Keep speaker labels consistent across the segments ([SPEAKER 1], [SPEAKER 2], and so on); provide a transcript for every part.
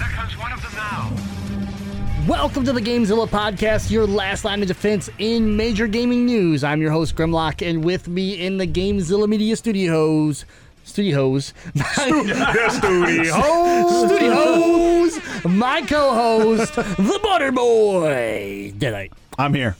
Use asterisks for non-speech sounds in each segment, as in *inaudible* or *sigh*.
[SPEAKER 1] Look, there comes one of them now.
[SPEAKER 2] Welcome to the Gamezilla Podcast, your last line of defense in major gaming news. I'm your host, Grimlock, and with me in the Gamezilla Media Studios, studios, *laughs*
[SPEAKER 3] studio.
[SPEAKER 2] studios, my co-host, the Butter Boy, Deadite.
[SPEAKER 3] I'm here.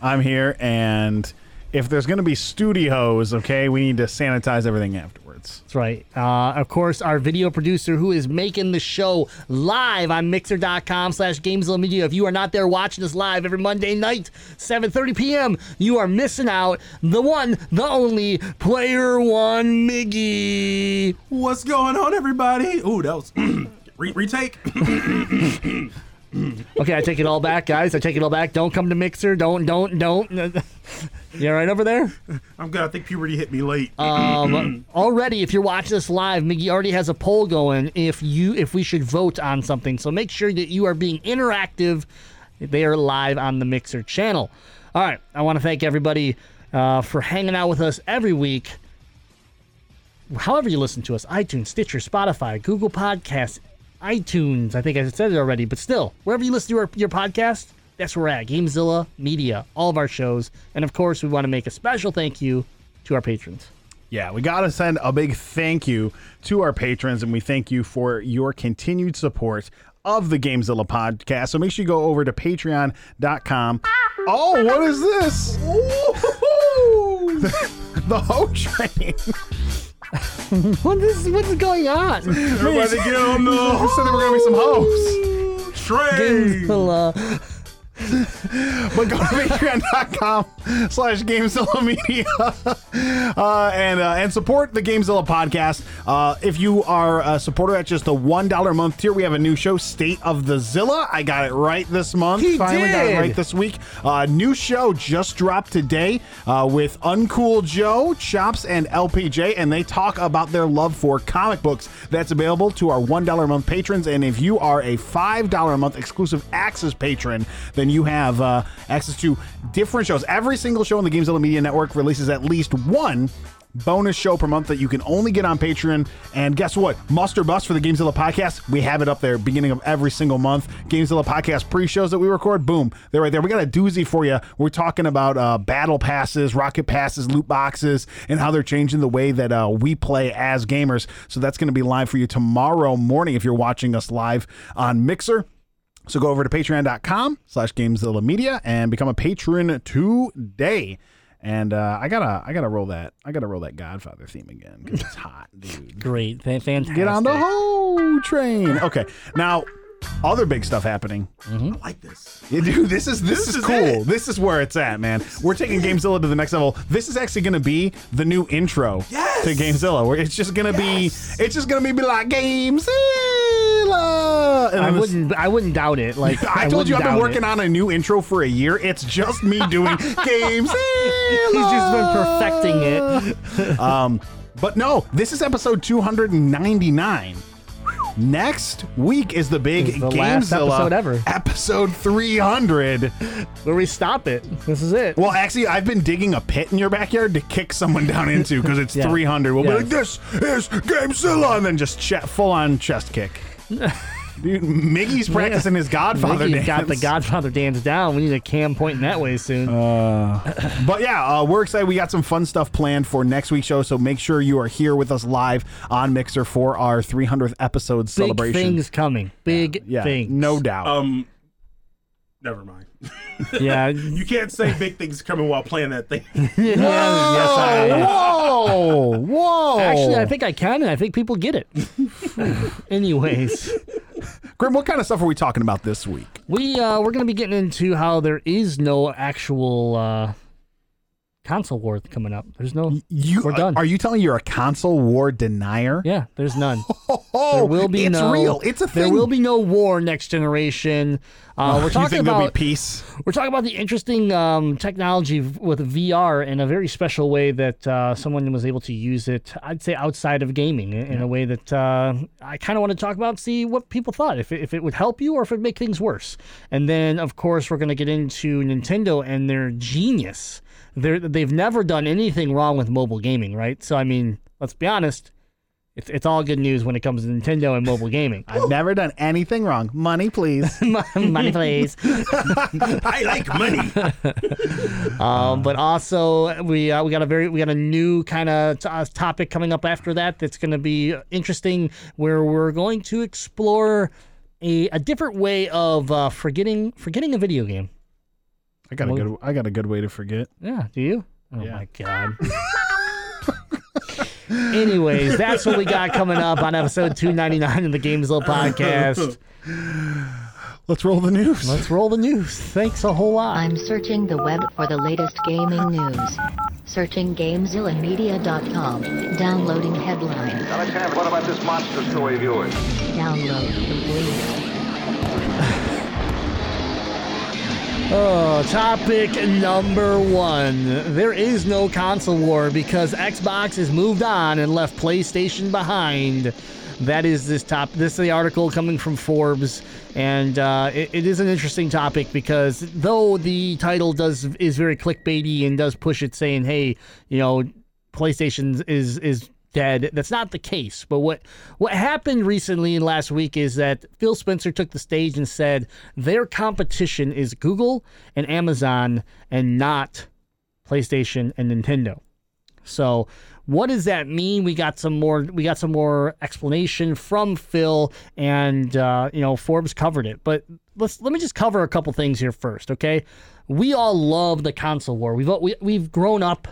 [SPEAKER 3] I'm here, and if there's gonna be studios, okay, we need to sanitize everything
[SPEAKER 2] That's right. Uh, of course, our video producer who is making the show live on mixer.com slash Media. If you are not there watching us live every Monday night, 7.30 p.m., you are missing out. The one, the only, Player One Miggy.
[SPEAKER 4] What's going on, everybody? Ooh, that was *clears throat* retake. *clears throat* *laughs* *clears throat*
[SPEAKER 2] Okay, I take it all back, guys. I take it all back. Don't come to Mixer. Don't, don't, don't. *laughs* you all right over there?
[SPEAKER 4] I'm good. I think puberty hit me late.
[SPEAKER 2] Um, *clears throat* already, if you're watching this live, Miggy already has a poll going. If you, if we should vote on something, so make sure that you are being interactive. They are live on the Mixer channel. All right, I want to thank everybody uh, for hanging out with us every week. However you listen to us, iTunes, Stitcher, Spotify, Google Podcasts, iTunes. I think I said it already, but still, wherever you listen to our, your podcast, that's where we're at. Gamezilla Media, all of our shows, and of course, we want to make a special thank you to our patrons.
[SPEAKER 3] Yeah, we gotta send a big thank you to our patrons, and we thank you for your continued support of the Gamezilla podcast. So make sure you go over to patreon.com. Oh, what is this? *laughs* the hoe train. *laughs* *laughs*
[SPEAKER 2] What is what's going on?
[SPEAKER 4] Everybody get on the
[SPEAKER 3] said there were gonna be some hoes?
[SPEAKER 4] train. *laughs*
[SPEAKER 3] but go to patreon.com slash gamezilla media. *laughs* Uh, and uh, and support the gamezilla podcast. Uh, if you are a supporter at just the one dollar a month tier we have a new show state of the zilla. I got it right this month.
[SPEAKER 2] He
[SPEAKER 3] finally got it right this week. Uh, new show just dropped today uh, with uncool joe chops and lpj and they talk about their love for comic books. That's available to our one dollar a month patrons. And if you are a five dollar a month exclusive access patron then you have uh, access to different shows. Every single show on the Gamezilla Media Network releases at least one bonus show per month that you can only get on Patreon. And guess what? Must or bust for the Gamezilla podcast. We have it up there beginning of every single month. Gamezilla podcast pre-shows that we record, boom, they're right there. We got a doozy for you. We're talking about uh, battle passes, rocket passes, loot boxes, and how they're changing the way that uh, we play as gamers. So that's going to be live for you tomorrow morning if you're watching us live on Mixer. So go over to patreon.com slash gamezilla media and become a patron today. And uh, I gotta I gotta roll that I gotta roll that Godfather theme again because it's hot, dude. *laughs*
[SPEAKER 2] Great, Fan- fantastic.
[SPEAKER 3] Get on the whole train. Okay, now other big stuff happening.
[SPEAKER 4] I like this.
[SPEAKER 3] Yeah, dude, this is this,
[SPEAKER 4] This
[SPEAKER 3] is,
[SPEAKER 4] is
[SPEAKER 3] cool.
[SPEAKER 4] it.
[SPEAKER 3] This is where it's at, man. We're taking Gamezilla to the next level. This is actually going to be the new intro
[SPEAKER 4] Yes.
[SPEAKER 3] to Gamezilla. Where it's just going to be, it's just going to be like Gamezilla. And
[SPEAKER 2] I
[SPEAKER 3] then this-
[SPEAKER 2] wouldn't. I wouldn't doubt it. Like *laughs*
[SPEAKER 3] I told you I've been working
[SPEAKER 2] on.
[SPEAKER 3] on a new intro for a year. It's just me doing *laughs* games.
[SPEAKER 2] He's just been perfecting it. *laughs*
[SPEAKER 3] Um, but no, this is episode 299. Next week is the big
[SPEAKER 2] It's the last
[SPEAKER 3] Gamezilla
[SPEAKER 2] episode ever.
[SPEAKER 3] episode 300.
[SPEAKER 2] Where we stop it. This is it.
[SPEAKER 3] Well, actually, I've been digging a pit in your backyard to kick someone down into because it's
[SPEAKER 2] Yeah.
[SPEAKER 3] 300. We'll
[SPEAKER 2] Yeah.
[SPEAKER 3] be like, this is Gamezilla, and then just che- full on chest kick. Dude, Miggy's practicing his Godfather
[SPEAKER 2] Mickey
[SPEAKER 3] dance.
[SPEAKER 2] got the Godfather dance down. We need a cam pointing that way soon.
[SPEAKER 3] But yeah, uh, we're excited. We got some fun stuff planned for next week's show, so make sure you are here with us live on Mixer for our 300th episode
[SPEAKER 2] Big
[SPEAKER 3] celebration.
[SPEAKER 2] things coming. Big
[SPEAKER 3] yeah,
[SPEAKER 2] things.
[SPEAKER 3] no doubt.
[SPEAKER 4] Um, never mind.
[SPEAKER 2] Yeah. *laughs*
[SPEAKER 4] You *laughs* can't say big things coming while playing that thing. *laughs*
[SPEAKER 2] yes, I.
[SPEAKER 3] whoa, whoa!
[SPEAKER 2] Actually, I think I can, and I think people get it. Anyways,
[SPEAKER 3] Grim, what kind of stuff are we talking about this week?
[SPEAKER 2] we uh, we're gonna be getting into how there is no actual uh, console war coming up. There's no.
[SPEAKER 3] You
[SPEAKER 2] We're done.
[SPEAKER 3] Are you telling me you're a console war denier?
[SPEAKER 2] Yeah, there's none. *laughs*
[SPEAKER 3] Oh,
[SPEAKER 2] there will be
[SPEAKER 3] it's
[SPEAKER 2] no.
[SPEAKER 3] real. It's a thing.
[SPEAKER 2] There will be no war next generation. Uh, we're
[SPEAKER 3] you
[SPEAKER 2] talking about
[SPEAKER 3] be peace?
[SPEAKER 2] We're talking about the interesting um, technology with VR in a very special way that uh, someone was able to use it, I'd say, outside of gaming in, in a way that uh, I kind of want to talk about, see what people thought, if it, if it would help you or if it would make things worse. And then, of course, we're going to get into Nintendo and their genius. They're, they've never done anything wrong with mobile gaming, right? So, I mean, let's be honest. It's, it's all good news when it comes to Nintendo and mobile gaming. *laughs*
[SPEAKER 3] I've never done anything wrong. Money, please. *laughs*
[SPEAKER 2] Money, please. *laughs*
[SPEAKER 4] I like money.
[SPEAKER 2] Um, but also we uh, we got a very we got a new kind of t- uh, topic coming up after that that's going to be interesting where we're going to explore a, a different way of uh, forgetting forgetting a video game.
[SPEAKER 3] I got a good. I got a good way to forget.
[SPEAKER 2] Yeah, do you? Oh
[SPEAKER 3] Yeah.
[SPEAKER 2] my god. *laughs* Anyways, that's what we got coming up on episode 299 of the Gamezilla podcast. *laughs*
[SPEAKER 3] Let's roll the news.
[SPEAKER 2] Let's roll the news. Thanks a whole lot.
[SPEAKER 5] I'm searching the web for the latest gaming news. Searching GameZillaMedia.com. Downloading headline.
[SPEAKER 1] Alexander, what about this monster story of yours?
[SPEAKER 5] Download complete.
[SPEAKER 2] Oh, topic number one. There is no console war because Xbox has moved on and left PlayStation behind. That is this top. This is the article coming from Forbes, and uh, it, it is an interesting topic because though the title does is very clickbaity and does push it, saying, "Hey, you know, PlayStation is is dead. That's not the case. But what what happened recently last week is that Phil Spencer took the stage and said their competition is Google and Amazon and not PlayStation and Nintendo. So what does that mean? We got some more. We got some more explanation from Phil, and uh, you know Forbes covered it. But let's let me just cover a couple things here first, okay? We all love the console war. We've we, we've grown up.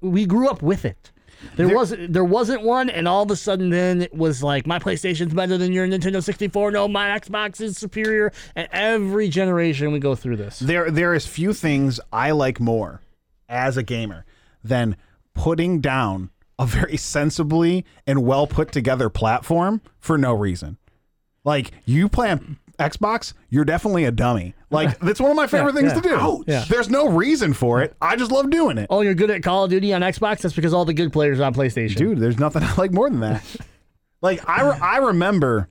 [SPEAKER 2] We grew up with it. There, wasn't there wasn't one, and all of a sudden, then it was like my PlayStation's better than your Nintendo 64. No, my Xbox is superior. And every generation we go through this.
[SPEAKER 3] there there is few things I like more as a gamer than putting down a very *laughs* sensibly and well put together platform for no reason. Like you play on Xbox, you're definitely a dummy. Like that's one of my favorite things to do.
[SPEAKER 2] Yeah.
[SPEAKER 3] There's no reason for it. I just love doing it.
[SPEAKER 2] Oh, you're good at Call of Duty on Xbox? That's because all the good players are on PlayStation.
[SPEAKER 3] Dude, there's nothing *laughs* I like more than that. *laughs* like I re- I remember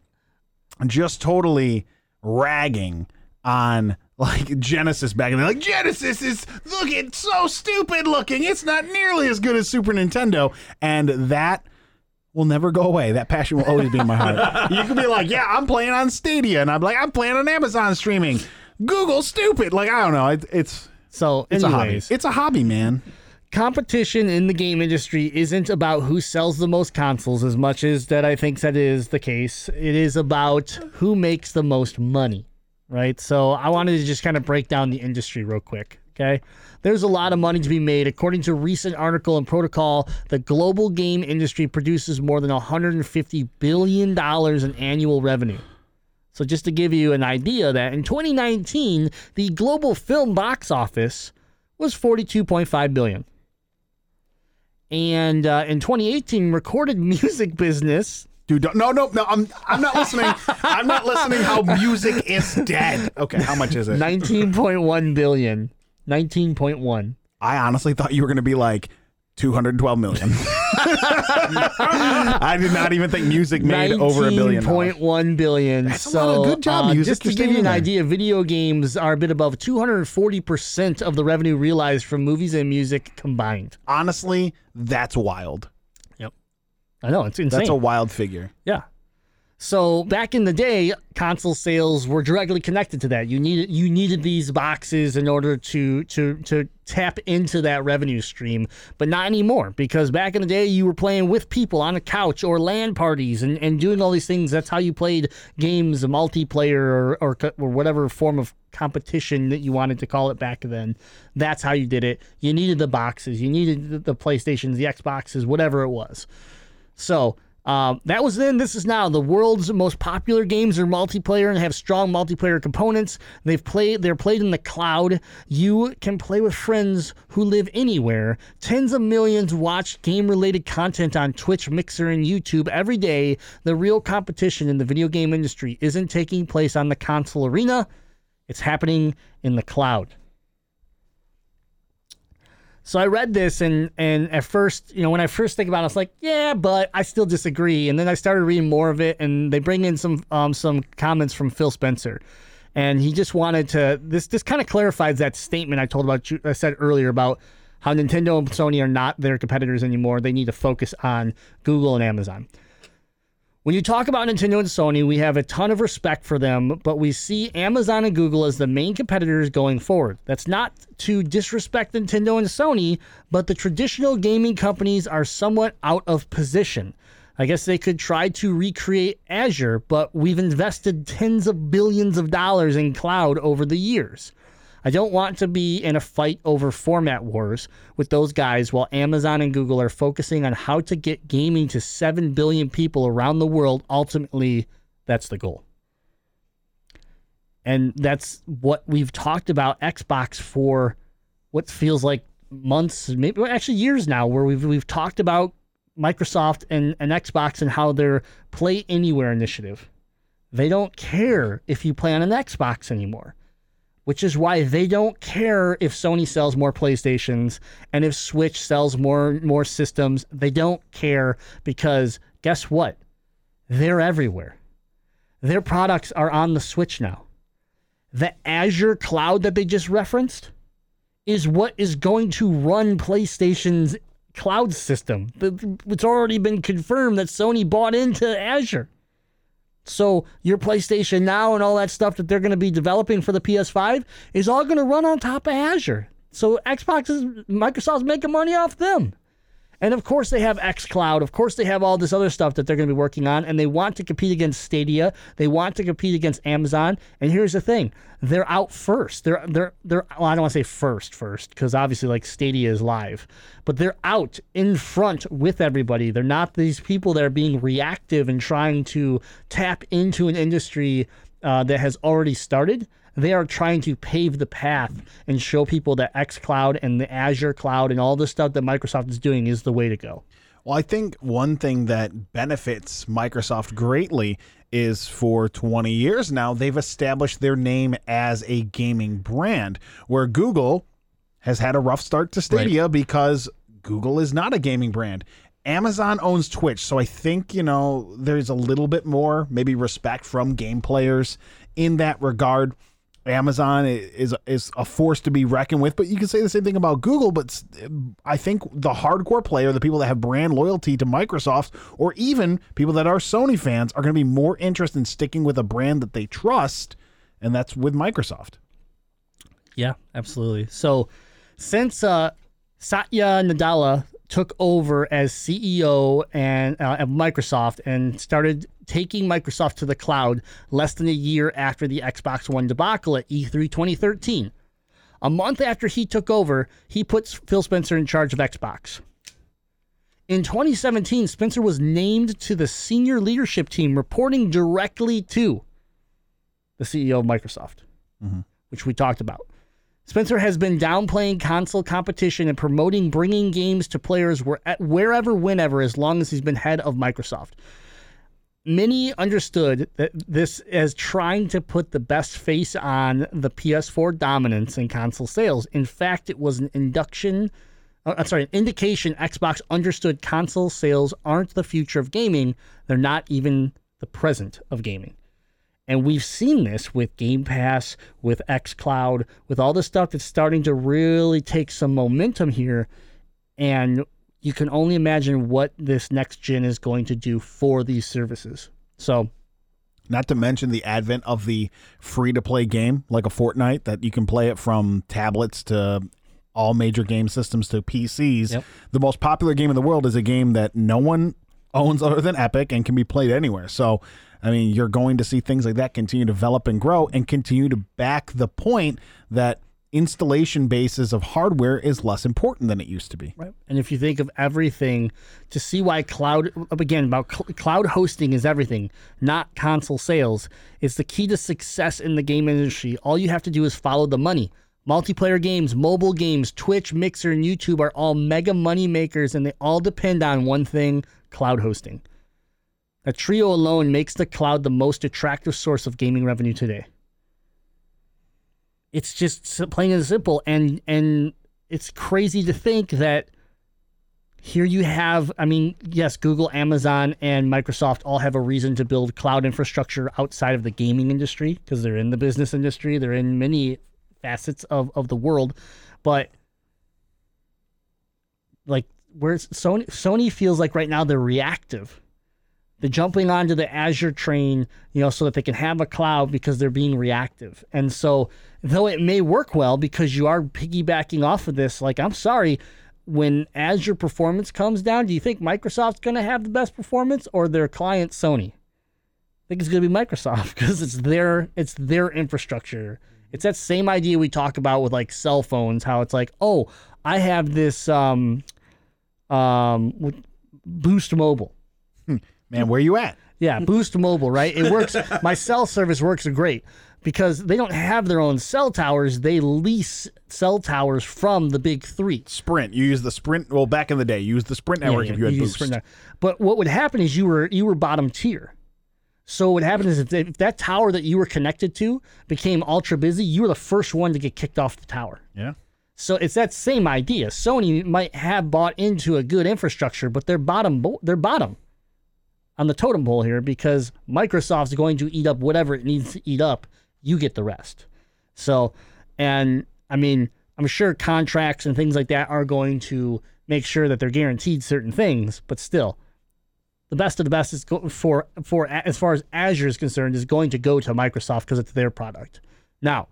[SPEAKER 3] just totally ragging on like Genesis back and they're like Genesis is look it's so stupid looking. It's not nearly as good as Super Nintendo and that will never go away. That passion will always be in my heart. *laughs* you can be like, "Yeah, I'm playing on Stadia." And I'm like, "I'm playing on Amazon streaming." Google stupid. Like I don't know. It, it's
[SPEAKER 2] So,
[SPEAKER 3] it's
[SPEAKER 2] anyways,
[SPEAKER 3] a hobby. It's a hobby, man.
[SPEAKER 2] competition in the game industry isn't about who sells the most consoles as much as that I think that is the case. It is about who makes the most money, right? So I wanted to just kind of break down the industry real quick. Okay. There's a lot of money to be made. According to a recent article in Protocol, the global game industry produces more than $150 billion in annual revenue. So just to give you an idea that in 2019, the global film box office was 42.5 billion. And uh, in 2018, recorded *laughs* music business.
[SPEAKER 3] Dude, no, no, no. I'm I'm not listening. I'm not listening. How music is dead. Okay, how much is it?
[SPEAKER 2] 19.1 billion. 19.1.
[SPEAKER 3] I honestly thought you were going to be like 212 million. *laughs* I did not even think music made over a billion. dollars.
[SPEAKER 2] 19.1 billion.
[SPEAKER 3] That's a lot of good job,
[SPEAKER 2] uh,
[SPEAKER 3] music,
[SPEAKER 2] Just to give you an
[SPEAKER 3] there.
[SPEAKER 2] idea, video games are a bit above 240% of the revenue realized from movies and music combined.
[SPEAKER 3] Honestly, that's wild. Yep.
[SPEAKER 2] I know, it's insane.
[SPEAKER 3] That's a wild figure.
[SPEAKER 2] Yeah. So back in the day, console sales were directly connected to that. You needed you needed these boxes in order to to to tap into that revenue stream, but not anymore because back in the day you were playing with people on a couch or LAN parties and, and doing all these things. That's how you played games, multiplayer or, or or whatever form of competition that you wanted to call it back then. That's how you did it. You needed the boxes, you needed the PlayStations, the Xboxes, whatever it was. So Um, that was then. This is now. The world's most popular games are multiplayer and have strong multiplayer components. They've played. They're played in the cloud. You can play with friends who live anywhere. Tens of millions watch game-related content on Twitch, Mixer, and YouTube every day. The real competition in the video game industry isn't taking place on the console arena. It's happening in the cloud. So I read this and and at first, you know, when I first think about it, I was like, yeah, but I still disagree. And then I started reading more of it, and they bring in some um, some comments from Phil Spencer, and he just wanted to this this kind of clarifies that statement I told about I said earlier about how Nintendo and Sony are not their competitors anymore. They need to focus on Google and Amazon. When you talk about Nintendo and Sony, we have a ton of respect for them, but we see Amazon and Google as the main competitors going forward. That's not to disrespect Nintendo and Sony, but the traditional gaming companies are somewhat out of position. I guess they could try to recreate Azure, but we've invested tens of billions of dollars in cloud over the years. I don't want to be in a fight over format wars with those guys while Amazon and Google are focusing on how to get gaming to 7 billion people around the world. Ultimately, that's the goal. And that's what we've talked about Xbox for what feels like months, maybe actually years now, where we've we've talked about Microsoft and, and Xbox and how their Play Anywhere initiative. They don't care if you play on an Xbox anymore which is why they don't care if Sony sells more PlayStations and if Switch sells more more systems. They don't care because guess what? They're everywhere. Their products are on the Switch now. The Azure cloud that they just referenced is what is going to run PlayStation's cloud system. It's already been confirmed that Sony bought into Azure. So your PlayStation Now and all that stuff that they're going to be developing for the PS5 is all going to run on top of Azure. So Xbox is Microsoft's making money off them. And of course, they have xCloud. Of course, they have all this other stuff that they're going to be working on, and they want to compete against Stadia. They want to compete against Amazon. And here's the thing: they're out first. They're they're they're. Well, I don't want to say first, first, because obviously, like Stadia is live, but they're out in front with everybody. They're not these people that are being reactive and trying to tap into an industry uh, that has already started they are trying to pave the path and show people that xCloud and the Azure cloud and all the stuff that Microsoft is doing is the way to go.
[SPEAKER 3] Well, I think one thing that benefits Microsoft greatly is for 20 years now, they've established their name as a gaming brand, where Google has had a rough start to Stadia right. because Google is not a gaming brand. Amazon owns Twitch, so I think, you know, there's a little bit more maybe respect from game players in that regard. Amazon is is a force to be reckoned with, but you can say the same thing about Google. But I think the hardcore player, the people that have brand loyalty to Microsoft, or even people that are Sony fans, are going to be more interested in sticking with a brand that they trust, and that's with Microsoft.
[SPEAKER 2] Yeah, absolutely. So since uh, Satya Nadella took over as CEO and uh, of Microsoft and started taking Microsoft to the cloud less than a year after the Xbox One debacle at E3 2013. A month after he took over, he puts Phil Spencer in charge of Xbox. In 2017, Spencer was named to the senior leadership team, reporting directly to the CEO of Microsoft, mm-hmm. which we talked about. Spencer has been downplaying console competition and promoting bringing games to players wherever, whenever, as long as he's been head of Microsoft. Many understood that this as trying to put the best face on the PS4 dominance in console sales. In fact, it was an induction, uh, I'm sorry, an indication Xbox understood console sales aren't the future of gaming. They're not even the present of gaming. And we've seen this with Game Pass, with xCloud, with all the stuff that's starting to really take some momentum here. And you can only imagine what this next gen is going to do for these services. So,
[SPEAKER 3] not to mention the advent of the free to play game like a Fortnite that you can play it from tablets to all major game systems to PCs. Yep. The most popular game in the world is a game that no one owns other than Epic and can be played anywhere. So, I mean, you're going to see things like that continue to develop and grow and continue to back the point that installation bases of hardware is less important than it used to be.
[SPEAKER 2] Right. And if you think of everything to see why cloud again about cl- cloud hosting is everything, not console sales, it's the key to success in the game industry. All you have to do is follow the money. Multiplayer games, mobile games, Twitch, Mixer, and YouTube are all mega money makers and they all depend on one thing, cloud hosting. A trio alone makes the cloud the most attractive source of gaming revenue today. It's just plain and simple, and and it's crazy to think that here you have. I mean, yes, Google, Amazon, and Microsoft all have a reason to build cloud infrastructure outside of the gaming industry because they're in the business industry. They're in many facets of of the world, but like where's Sony Sony feels like right now they're reactive. They're jumping onto the Azure train, you know, so that they can have a cloud because they're being reactive. And so, though it may work well because you are piggybacking off of this, like I'm sorry, when Azure performance comes down, do you think Microsoft's going to have the best performance or their client Sony? I think it's going to be Microsoft *laughs* because it's their it's their infrastructure. It's that same idea we talk about with like cell phones, how it's like, oh, I have this um, um, Boost Mobile.
[SPEAKER 3] Man, where are you at?
[SPEAKER 2] Yeah, Boost Mobile, right? It works. *laughs* my cell service works great because they don't have their own cell towers. They lease cell towers from the big three.
[SPEAKER 3] Sprint. You use the Sprint. Well, back in the day, you used the Sprint network
[SPEAKER 2] Yeah,
[SPEAKER 3] if you had
[SPEAKER 2] use
[SPEAKER 3] Boost.
[SPEAKER 2] But what would happen is you were you were bottom tier. So what happened is if, if that tower that you were connected to became ultra busy, you were the first one to get kicked off the tower.
[SPEAKER 3] Yeah.
[SPEAKER 2] So it's that same idea. Sony might have bought into a good infrastructure, but they're bottom they're bottom on the totem pole here because Microsoft's going to eat up whatever it needs to eat up. You get the rest. So, and I mean, I'm sure contracts and things like that are going to make sure that they're guaranteed certain things, but still, the best of the best is go- for for as far as Azure is concerned is going to go to Microsoft because it's their product. Now,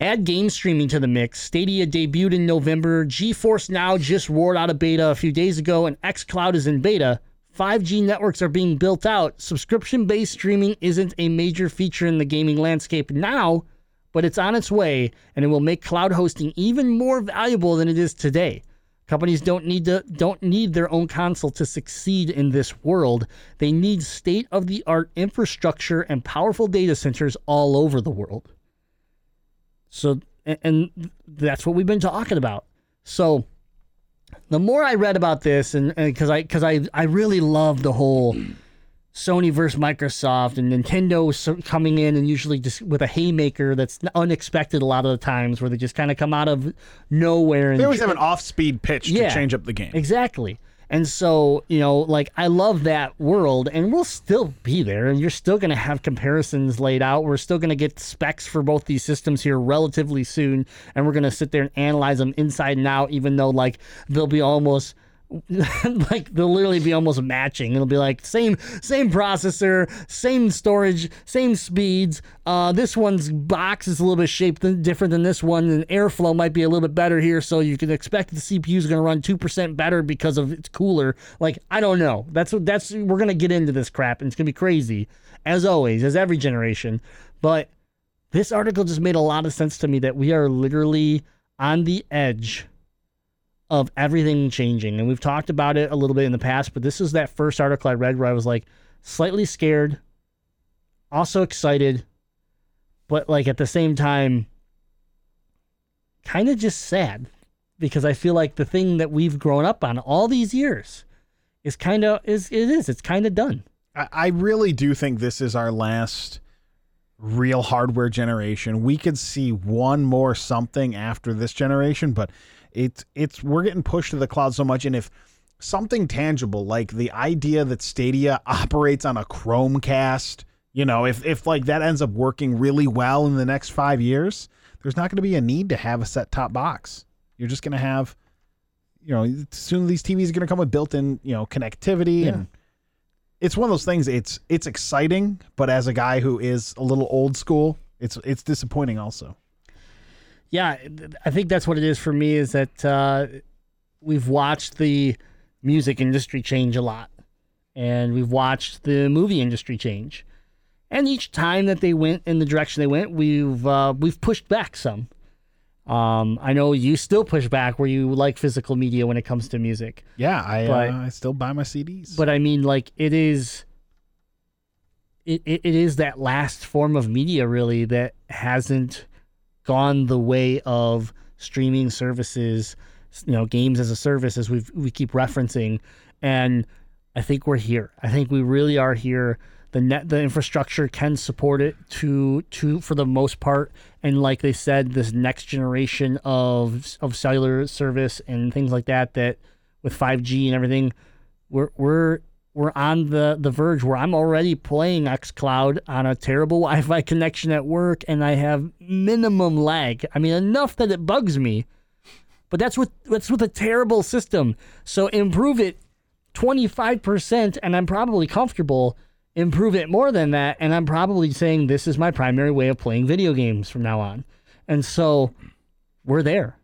[SPEAKER 2] Add game streaming to the mix. Stadia debuted in November. GeForce Now just roared out of beta a few days ago, and xCloud is in beta. 5G networks are being built out. Subscription based streaming isn't a major feature in the gaming landscape now, but it's on its way, and it will make cloud hosting even more valuable than it is today. Companies don't need to don't need their own console to succeed in this world. They need state of the art infrastructure and powerful data centers all over the world. So, and, and that's what we've been talking about. So, the more I read about this, and because I because I I really love the whole Sony versus Microsoft and Nintendo coming in and usually just with a haymaker that's unexpected a lot of the times, where they just kind of come out of nowhere and
[SPEAKER 3] They always have an off-speed pitch
[SPEAKER 2] Yeah.
[SPEAKER 3] to change up the game.
[SPEAKER 2] Exactly. And so, you know, like I love that world and we'll still be there and you're still going to have comparisons laid out. We're still going to get specs for both these systems here relatively soon and we're going to sit there and analyze them inside and out even though like they'll be almost *laughs* like they'll literally be almost matching. It'll be like same same processor, same storage, same speeds. Uh, this one's box is a little bit shaped different than this one, and airflow might be a little bit better here. So you can expect the CPU is going to run two percent better because of it's cooler. Like I don't know. That's what that's we're gonna get into this crap, and it's gonna be crazy as always, as every generation. But this article just made a lot of sense to me that we are literally on the edge of everything changing. And we've talked about it a little bit in the past, but this is that first article I read where I was like slightly scared, also excited, but like at the same time, kind of just sad because I feel like the thing that we've grown up on all these years is kind of is it is it's kind of done.
[SPEAKER 3] I, I really do think this is our last real hardware generation. We could see one more something after this generation, but it's it's we're getting pushed to the cloud so much. And if something tangible like the idea that Stadia *laughs* operates on a Chromecast, you know, if if like that ends up working really well in the next five years, there's not going to be a need to have a set top box. You're just going to have, you know, soon these TVs are going to come with built-in, you know, connectivity
[SPEAKER 2] Yeah.
[SPEAKER 3] and it's one of those things. It's it's exciting, but as a guy who is a little old school, it's it's disappointing also.
[SPEAKER 2] Yeah, I think that's what it is for me is that uh, we've watched the music industry change a lot, and we've watched the movie industry change, and each time that they went in the direction they went, we've uh, we've pushed back some. Um, I know you still push back where you like physical media when it comes to music.
[SPEAKER 3] Yeah, I
[SPEAKER 2] But-
[SPEAKER 3] uh, I still buy my CDs.
[SPEAKER 2] But I mean, like it is. It, it, it is that last form of media really that hasn't gone the way of streaming services, you know, games as a service as we we keep referencing, and I think we're here. I think we really are here. The net, the infrastructure can support it to to for the most part, and like they said, this next generation of of cellular service and things like that that with 5G and everything, we're we're we're on the the verge where I'm already playing XCloud on a terrible *laughs* Wi-Fi connection at work, and I have minimum lag. I mean, enough that it bugs me, but that's with that's with a terrible system. So improve it 25%, and I'm probably comfortable. Improve it more than that, and I'm probably saying this is my primary way of playing video games from now on. And so we're there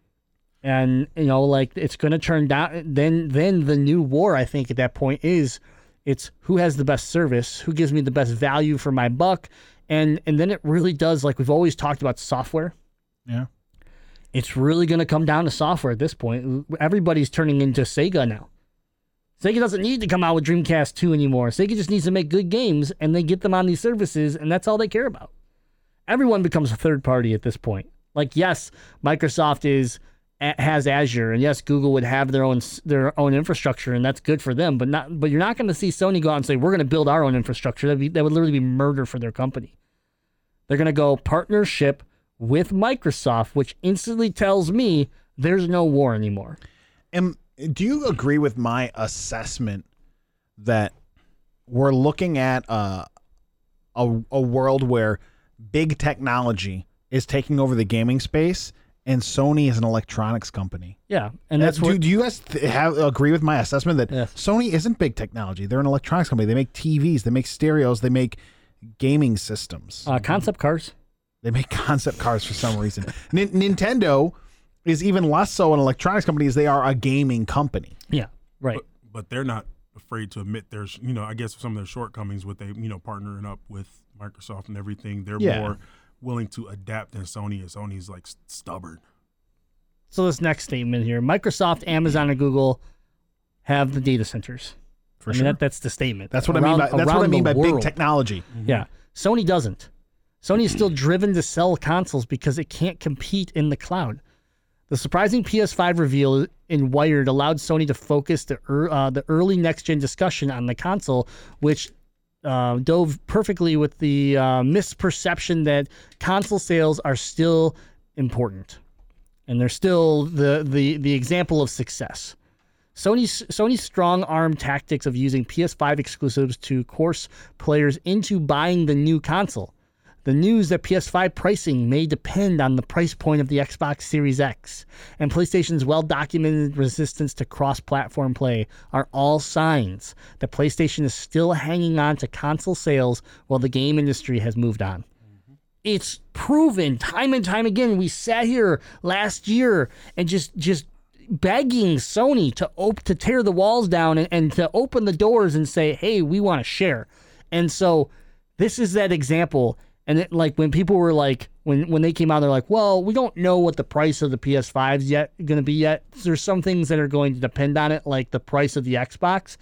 [SPEAKER 2] and you know like it's going to turn down then then the new war i think at that point is it's who has the best service who gives me the best value for my buck. And and then it really does like we've always talked about software.
[SPEAKER 3] Yeah.
[SPEAKER 2] it's really going to come down to software at this point. Everybody's turning into sega now. Sega doesn't need to come out with dreamcast 2 anymore. Sega just needs to make good games and they get them on these services and that's all they care about. Everyone becomes a third party at this point. Like yes microsoft is has Azure, and yes, Google would have their own their own infrastructure, and that's good for them. But not, but you're not going to see Sony go out and say we're going to build our own infrastructure. That'd be, that would literally be murder for their company. They're going to go partnership with Microsoft, which instantly tells me there's no war anymore.
[SPEAKER 3] And do you agree with my assessment that we're looking at a, a a world where big technology is taking over the gaming space and Sony is an electronics company?
[SPEAKER 2] Yeah, and that's
[SPEAKER 3] do,
[SPEAKER 2] what
[SPEAKER 3] do you guys th- have agree with my assessment that
[SPEAKER 2] Yeah.
[SPEAKER 3] Sony isn't big technology? They're an electronics company. They make TVs, they make stereos, they make gaming systems.
[SPEAKER 2] uh, concept cars.
[SPEAKER 3] They make *laughs* concept cars for some reason. Nin- Nintendo is even less so an electronics company as they are a gaming company.
[SPEAKER 2] Yeah, right.
[SPEAKER 4] But, but they're not afraid to admit there's, you know, I guess some of their shortcomings with they, you know, partnering up with Microsoft and everything. They're
[SPEAKER 3] Yeah.
[SPEAKER 4] more willing to adapt than Sony is. Sony's like stubborn.
[SPEAKER 2] So this next statement here: Microsoft, Amazon, and Google have the data centers.
[SPEAKER 3] For
[SPEAKER 2] I mean,
[SPEAKER 3] sure.
[SPEAKER 2] that, that's the statement.
[SPEAKER 3] that's what I mean by that's what I mean
[SPEAKER 2] the
[SPEAKER 3] by big
[SPEAKER 2] world.
[SPEAKER 3] technology.
[SPEAKER 2] Yeah. Sony doesn't. Sony is still *clears throat* driven to sell consoles because it can't compete in the cloud. The surprising PS5 reveal in Wired allowed Sony to focus the, ear- uh, the early next gen discussion on the console, which uh, dove perfectly with the uh, misperception that console sales are still important and they're still the, the, the example of success. Sony's Sony's strong arm tactics of using PS5 exclusives to course players into buying the new console. The news that PS5 pricing may depend on the price point of the Xbox Series X and PlayStation's well documented resistance to cross platform play are all signs that PlayStation is still hanging on to console sales while the game industry has moved on it's proven time and time again. We sat here last year and just just begging Sony to op- to tear the walls down and, and to open the doors and say, "Hey, we want to share." And so this is that example. And it, like when people were like, when when they came out, they're like, "Well, we don't know what the price of the PS5's yet going to be yet. There's some things that are going to depend on it, like the price of the Xbox."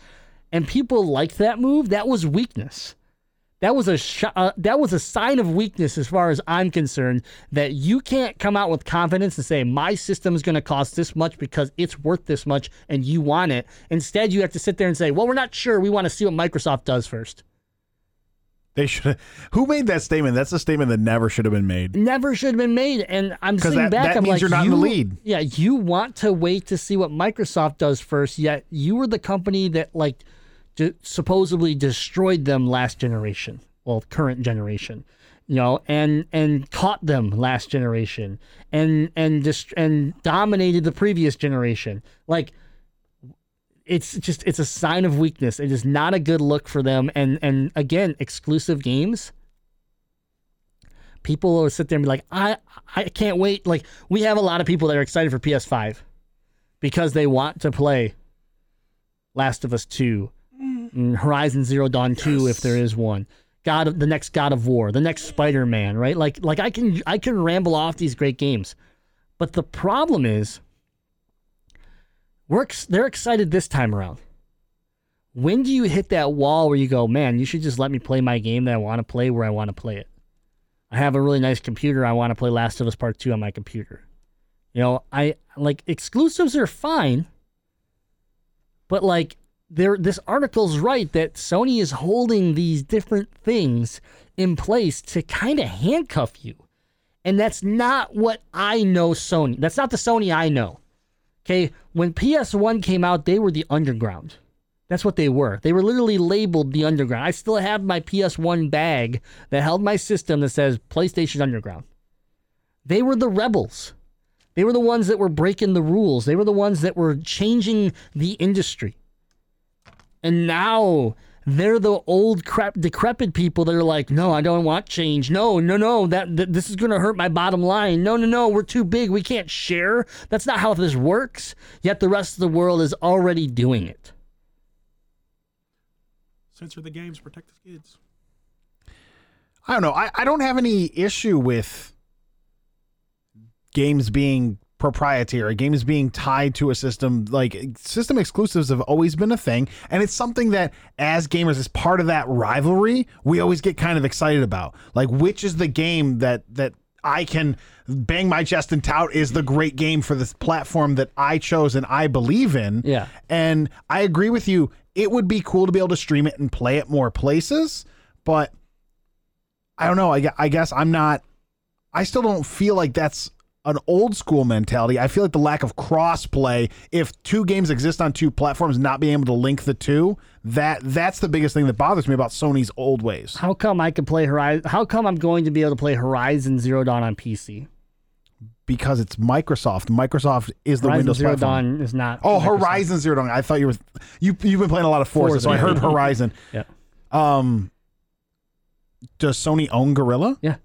[SPEAKER 2] And people liked that move. That was weakness. That was a sh- uh, that was a sign of weakness as far as I'm concerned. That you can't come out with confidence and say my system is going to cost this much because it's worth this much and you want it. Instead, you have to sit there and say, "Well, we're not sure. We want to see what Microsoft does first.
[SPEAKER 3] They should. Who made that statement? That's a statement that never should have been made.
[SPEAKER 2] Never should have been made." And I'm sitting
[SPEAKER 3] that-
[SPEAKER 2] back.
[SPEAKER 3] that
[SPEAKER 2] I'm
[SPEAKER 3] means
[SPEAKER 2] like,
[SPEAKER 3] you're not in the lead.
[SPEAKER 2] Yeah, you want to wait to see what Microsoft does first. Yet you were the company that like d- supposedly destroyed them last generation. Well, current generation, you know, and and caught them last generation, and and dist- and dominated the previous generation. Like it's just it's a sign of weakness. It is not a good look for them. And and again, exclusive games. People will sit there and be like, I I can't wait. Like we have a lot of people that are excited for PS5 because they want to play Last of Us 2, mm. and Horizon Zero Dawn 2 if there is one. God of the next God of War, the next Spider-Man, right? Like like I can I can ramble off these great games. But the problem is, we're ex- they're excited this time around. When do you hit that wall where you go, man, you should just let me play my game that I want to play where I want to play it? I have a really nice computer. I want to play Last of Us Part 2 on my computer. You know, I like exclusives are fine, but like there this article's right that Sony is holding these different things in place to kind of handcuff you. And that's not what I know Sony. That's not the Sony I know. Okay, when PS1 came out, they were the underground. That's what they were. They were literally labeled the underground. I still have my PS1 bag that held my system that says PlayStation Underground. They were the rebels. They were the ones that were breaking the rules. They were the ones that were changing the industry. And now they're the old crap decrepit people that are like, "No, I don't want change. No, no, no. That, that this is going to hurt my bottom line. No, no, no. We're too big. We can't share. That's not how this works." Yet the rest of the world is already doing it.
[SPEAKER 4] Censor the games, protect the kids.
[SPEAKER 3] I don't know. I, I don't have any issue with games being proprietary, games being tied to a system. Like system exclusives have always been a thing, and it's something that as gamers, as part of that rivalry, we always get kind of excited about. Like which is the game that that I can bang my chest and tout is the great game for this platform that I chose and I believe in.
[SPEAKER 2] Yeah.
[SPEAKER 3] And I agree with you. It would be cool to be able to stream it and play it more places, but I don't know. I, I guess I'm not. I still don't feel like that's an old school mentality. I feel like the lack of crossplay, if two games exist on two platforms, not being able to link the two, that that's the biggest thing that bothers me about Sony's old ways.
[SPEAKER 2] How come I can play Horizon? How come I'm going to be able to play Horizon Zero Dawn on PC?
[SPEAKER 3] Because it's Microsoft. Microsoft is the
[SPEAKER 2] Horizon
[SPEAKER 3] Windows
[SPEAKER 2] Zero
[SPEAKER 3] platform.
[SPEAKER 2] Dawn is not.
[SPEAKER 3] Oh,
[SPEAKER 2] Microsoft.
[SPEAKER 3] Horizon Zero Dawn. I thought you were you you've been playing a lot of Forza,
[SPEAKER 2] Forza,
[SPEAKER 3] so I heard Horizon. *laughs*
[SPEAKER 2] Yeah.
[SPEAKER 3] Um, does Sony own Guerrilla?
[SPEAKER 2] Yeah.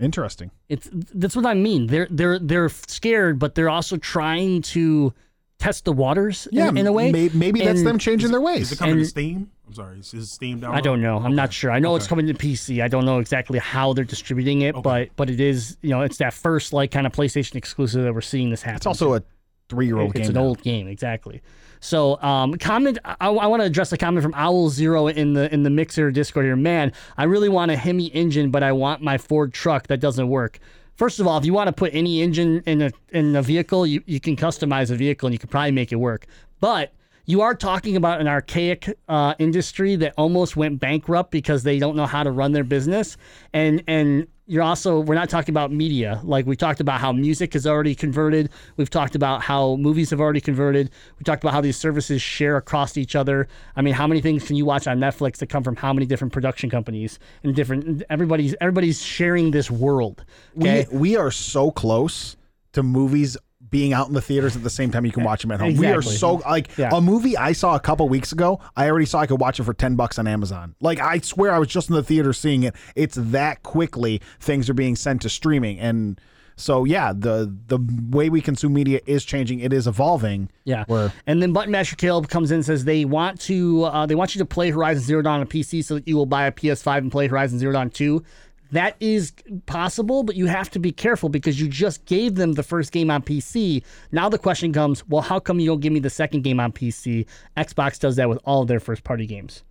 [SPEAKER 3] Interesting.
[SPEAKER 2] It's that's what I mean. They're they're they're scared, but they're also trying to test the waters
[SPEAKER 3] Yeah,
[SPEAKER 2] in, a way.
[SPEAKER 3] may- maybe that's them changing their ways.
[SPEAKER 4] Is it coming to Steam? I'm sorry. Is, is Steam down?
[SPEAKER 2] I don't know. I'm not sure. I know it's coming to PC. I don't know exactly how they're distributing it,
[SPEAKER 4] Okay.
[SPEAKER 2] but but it is you know it's that first like kind of PlayStation exclusive that we're seeing this happen.
[SPEAKER 3] It's also a three-year-old game.
[SPEAKER 2] It's an
[SPEAKER 3] now.
[SPEAKER 2] old game, exactly. So, um, comment. I, I want to address a comment from Owl Zero in the in the Mixer Discord here. Man, I really want a Hemi engine, but I want my Ford truck. That doesn't work. First of all, if you want to put any engine in a in a vehicle, you, you can customize a vehicle and you can probably make it work. But you are talking about an archaic uh, industry that almost went bankrupt because they don't know how to run their business, and and you're also we're not talking about media like we talked about how music has already converted. We've talked about how movies have already converted. We talked about how these services share across each other. I mean, how many things can you watch on Netflix that come from how many different production companies and different everybody's everybody's sharing this world. Okay.
[SPEAKER 3] We we are so close to movies being out in the theaters at the same time you can watch them at home. We are so like
[SPEAKER 2] Yeah.
[SPEAKER 3] a movie I saw a couple weeks ago. I already saw I could watch it for ten bucks on Amazon. Like I swear I was just in the theater seeing it. It's that quickly things are being sent to streaming and. So yeah, the the way we consume media is changing. It is evolving.
[SPEAKER 2] Yeah.
[SPEAKER 3] Where-
[SPEAKER 2] And then Button Master Caleb comes in and says they want to uh, they want you to play Horizon Zero Dawn on a PC so that you will buy a PS5 and play Horizon Zero Dawn 2. That is possible, but you have to be careful because you just gave them the first game on PC. Now the question comes, well, how come you don't give me the second game on PC? Xbox does that with all of their first party games.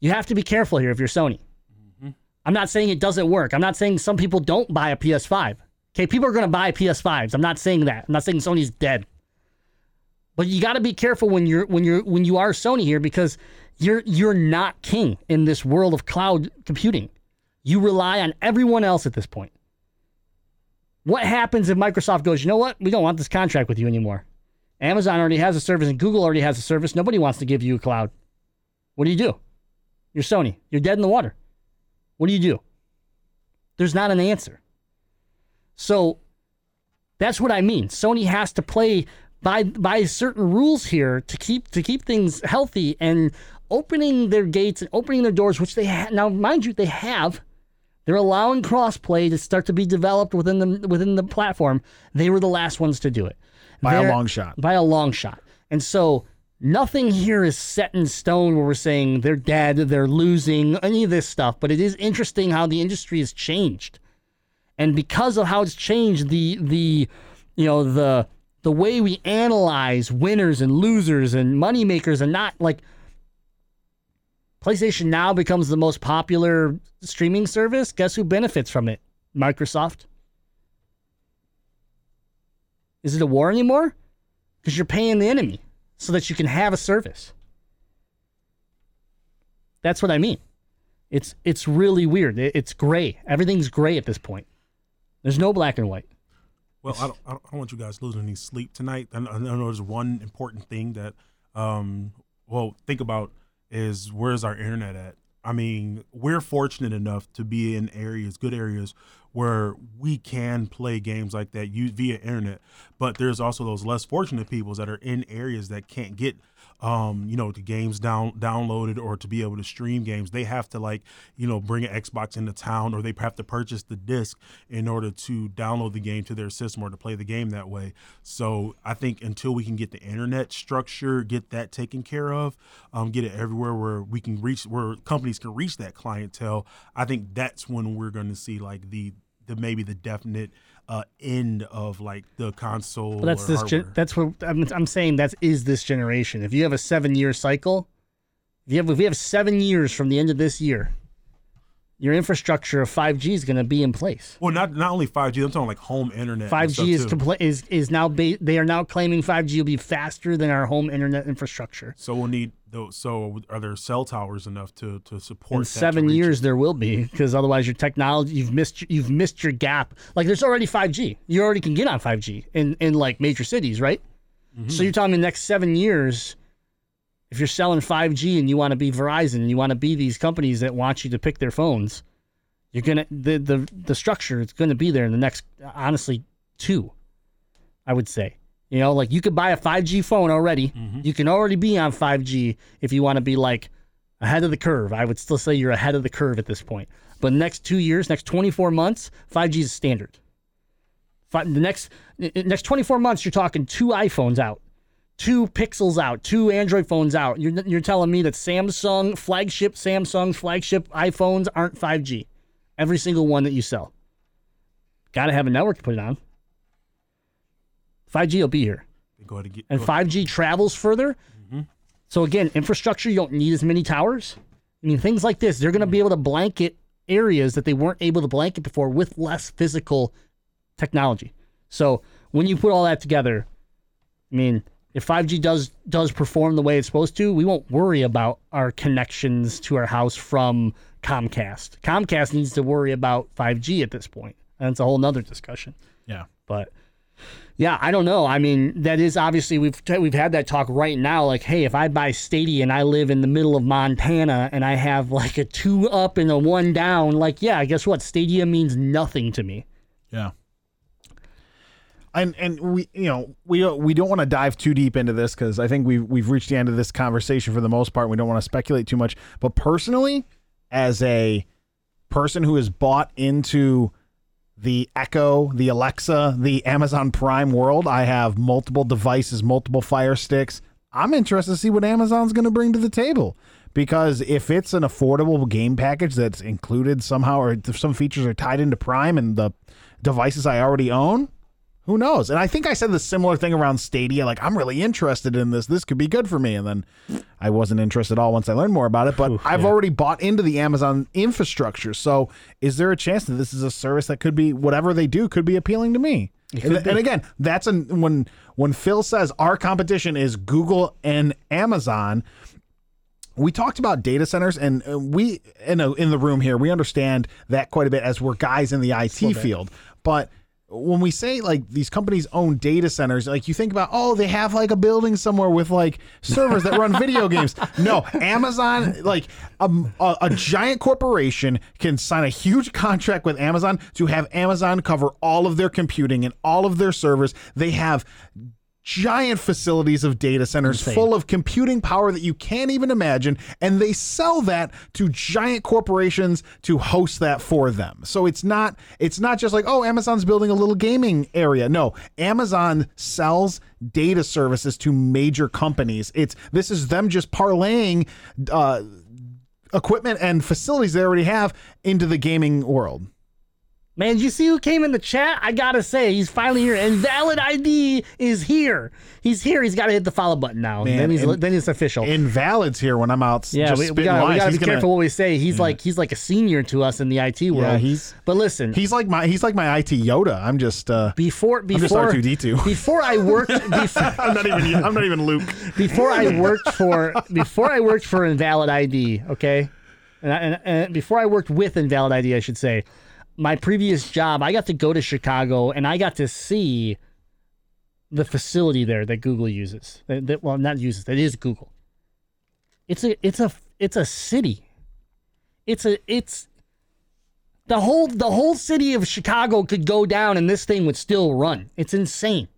[SPEAKER 2] You have to be careful here if you're Sony. Mm-hmm. I'm not saying it doesn't work. I'm not saying some people don't buy a PS5. Okay, people are going to buy PS5s. I'm not saying that. I'm not saying Sony's dead. But you got to be careful when you're when you're when you are Sony here because you're you're not king in this world of cloud computing. You rely on everyone else at this point. What happens if Microsoft goes, "You know what? We don't want this contract with you anymore." Amazon already has a service and Google already has a service. Nobody wants to give you a cloud. What do you do? You're Sony. You're dead in the water. What do you do? There's not an answer. So that's what I mean. Sony has to play by by certain rules here to keep to keep things healthy and opening their gates and opening their doors, which they ha- now mind you they have. They're allowing crossplay to start to be developed within the within the platform. They were the last ones to do it
[SPEAKER 3] By a
[SPEAKER 2] They're-
[SPEAKER 3] long shot.
[SPEAKER 2] By a long shot. And so nothing here is set in stone where we're saying they're dead, they're losing, any of this stuff. But it is interesting how the industry has changed. And because of how it's changed the the you know the the way we analyze winners and losers and money makers and not like PlayStation now becomes the most popular streaming service. Guess who benefits from it? Microsoft. Is it a war anymore? Because you're paying the enemy so that you can have a service. That's what I mean. It's it's really weird. It- It's gray. Everything's gray at this point. There's no black and white.
[SPEAKER 4] Well, I don't, I don't want you guys losing any sleep tonight. I know, there's one important thing that, um, well, think about is where's our internet at? I mean, we're fortunate enough to be in areas, good areas, where we can play games like that via internet. But there's also those less fortunate people that are in areas that can't get, um, you know, the games down downloaded or to be able to stream games. They have to like, you know, bring an Xbox into town, or they have to purchase the disc in order to download the game to their system or to play the game that way. So I think until we can get the internet structure, get that taken care of, um, get it everywhere where we can reach, where companies can reach that clientele, I think that's when we're going to see like the the maybe the definite uh, end of like the console.
[SPEAKER 2] That's this. Gen- that's what I'm, I'm saying. That is this generation. If you have a seven year cycle, if you have if we have seven years from the end of this year, your infrastructure of 5G is going to be in place.
[SPEAKER 4] well, not not only five G. I'm talking like home internet.
[SPEAKER 2] 5G is
[SPEAKER 4] too.
[SPEAKER 2] compla- is is now ba- they are now claiming 5G will be faster than our home internet infrastructure.
[SPEAKER 4] So we'll need So are there cell towers enough to to support?
[SPEAKER 2] In
[SPEAKER 4] that
[SPEAKER 2] seven years, there will be because otherwise your technology you've missed you've missed your gap. Like there's already 5G. You already can get on 5G in in like major cities, right? Mm-hmm. So you're telling me the next seven years, if you're selling 5G and you want to be Verizon and you want to be these companies that want you to pick their phones, you're gonna the the the structure is gonna be there in the next honestly two, I would say. You know, like you could buy a 5G phone already. Mm-hmm. You can already be on 5G if you want to be like ahead of the curve. I would still say you're ahead of the curve at this point. But next two years, next 24 months, 5G is standard. Fi- The next next 24 months, you're talking two iPhones out, two Pixels out, two Android phones out. You're you're telling me that Samsung flagship Samsung flagship iPhones aren't 5G, every single one that you sell. Got to have a network to put it on. 5G will be here
[SPEAKER 4] Go ahead and get.
[SPEAKER 2] and 5G travels further. So again, infrastructure, you don't need as many towers. I mean, things like this, they're going to be able to blanket areas that they weren't able to blanket before with less physical technology. So when you put all that together, I mean, if 5G does does perform the way it's supposed to, we won't worry about our connections to our house from Comcast. Comcast needs to worry about 5G at this point. And it's a whole nother discussion.
[SPEAKER 3] Yeah.
[SPEAKER 2] But yeah, I don't know. I mean, that is obviously we've we've had that talk right now. Like, hey, if I buy Stadia and I live in the middle of Montana and I have like a two up and a one down, like, yeah, guess what? Stadia means nothing to me.
[SPEAKER 3] Yeah. And and we you know we don't we don't want to dive too deep into this because I think we've we've reached the end of this conversation for the most part. We don't want to speculate too much. But personally, as a person who has bought into the Echo, the Alexa, the Amazon Prime world, I have multiple devices, multiple Fire Sticks. I'm interested to see what Amazon's going to bring to the table because if it's an affordable game package that's included somehow, or if some features are tied into Prime and the devices I already own, who knows? And I think I said the similar thing around Stadia. Like, I'm really interested in this. This could be good for me. And then I wasn't interested at all once I learned more about it. But I've already bought into the Amazon infrastructure. So is there a chance that this is a service that could be whatever they do could be appealing to me? And, and again, that's an, when when Phil says our competition is Google and Amazon we talked about data centers and uh, we in a, in the room here we understand that quite a bit as we're guys in the IT field but when we say like these companies own data centers like you think about oh they have like a building somewhere with like servers that run video games. *laughs* No Amazon like um, a, a giant corporation can sign a huge contract with Amazon to have Amazon cover all of their computing and all of their servers. They have giant facilities of data centers
[SPEAKER 2] Insane.
[SPEAKER 3] full of computing power that you can't even imagine and they sell that to giant corporations to host that for them. So it's not it's not just like oh amazon's building a little gaming area. No amazon sells data services to major companies. It's this is them just parlaying uh equipment and facilities they already have into the gaming world
[SPEAKER 2] Man, did you see who came in the chat? I gotta say, he's finally here. Invalid ID is here. He's here. He's got to hit the follow button now.
[SPEAKER 3] Man,
[SPEAKER 2] then he's
[SPEAKER 3] and-
[SPEAKER 2] then it's official.
[SPEAKER 3] Invalids here when I'm out.
[SPEAKER 2] yeah,
[SPEAKER 3] just
[SPEAKER 2] we, we gotta, we gotta be
[SPEAKER 3] gonna-
[SPEAKER 2] careful what we say. He's like he's like a senior to us in the IT world.
[SPEAKER 3] Yeah, he's-
[SPEAKER 2] but listen,
[SPEAKER 3] He's like my he's like my IT Yoda. I'm just uh
[SPEAKER 2] before before
[SPEAKER 3] R2D2. *laughs*
[SPEAKER 2] before I worked *laughs* before,
[SPEAKER 3] I'm not even I'm not even Luke.
[SPEAKER 2] before I *laughs* worked for before I worked for Invalid ID, okay, and, I, and, and before I worked with Invalid ID, I should say, my previous job, I got to go to Chicago and I got to see the facility there that Google uses. That, that- well, not uses. That is Google. It's a it's a it's a city. It's a it's the whole the whole city of Chicago could go down and this thing would still run. It's insane.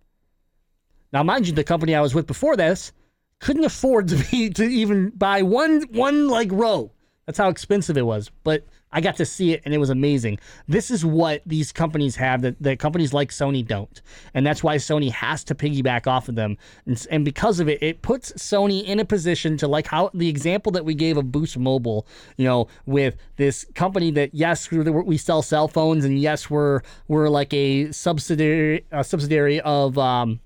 [SPEAKER 2] Now, mind you, the company I was with before this couldn't afford to be to even buy one one like row. That's how expensive it was. But I got to see it and it was amazing. This is what these companies have that, that companies like Sony don't. And that's why Sony has to piggyback off of them. And, and because of it, it puts Sony in a position to like how the example that we gave of Boost Mobile, you know, with this company that yes, we sell cell phones and yes, we're we're like a subsidiary a subsidiary of um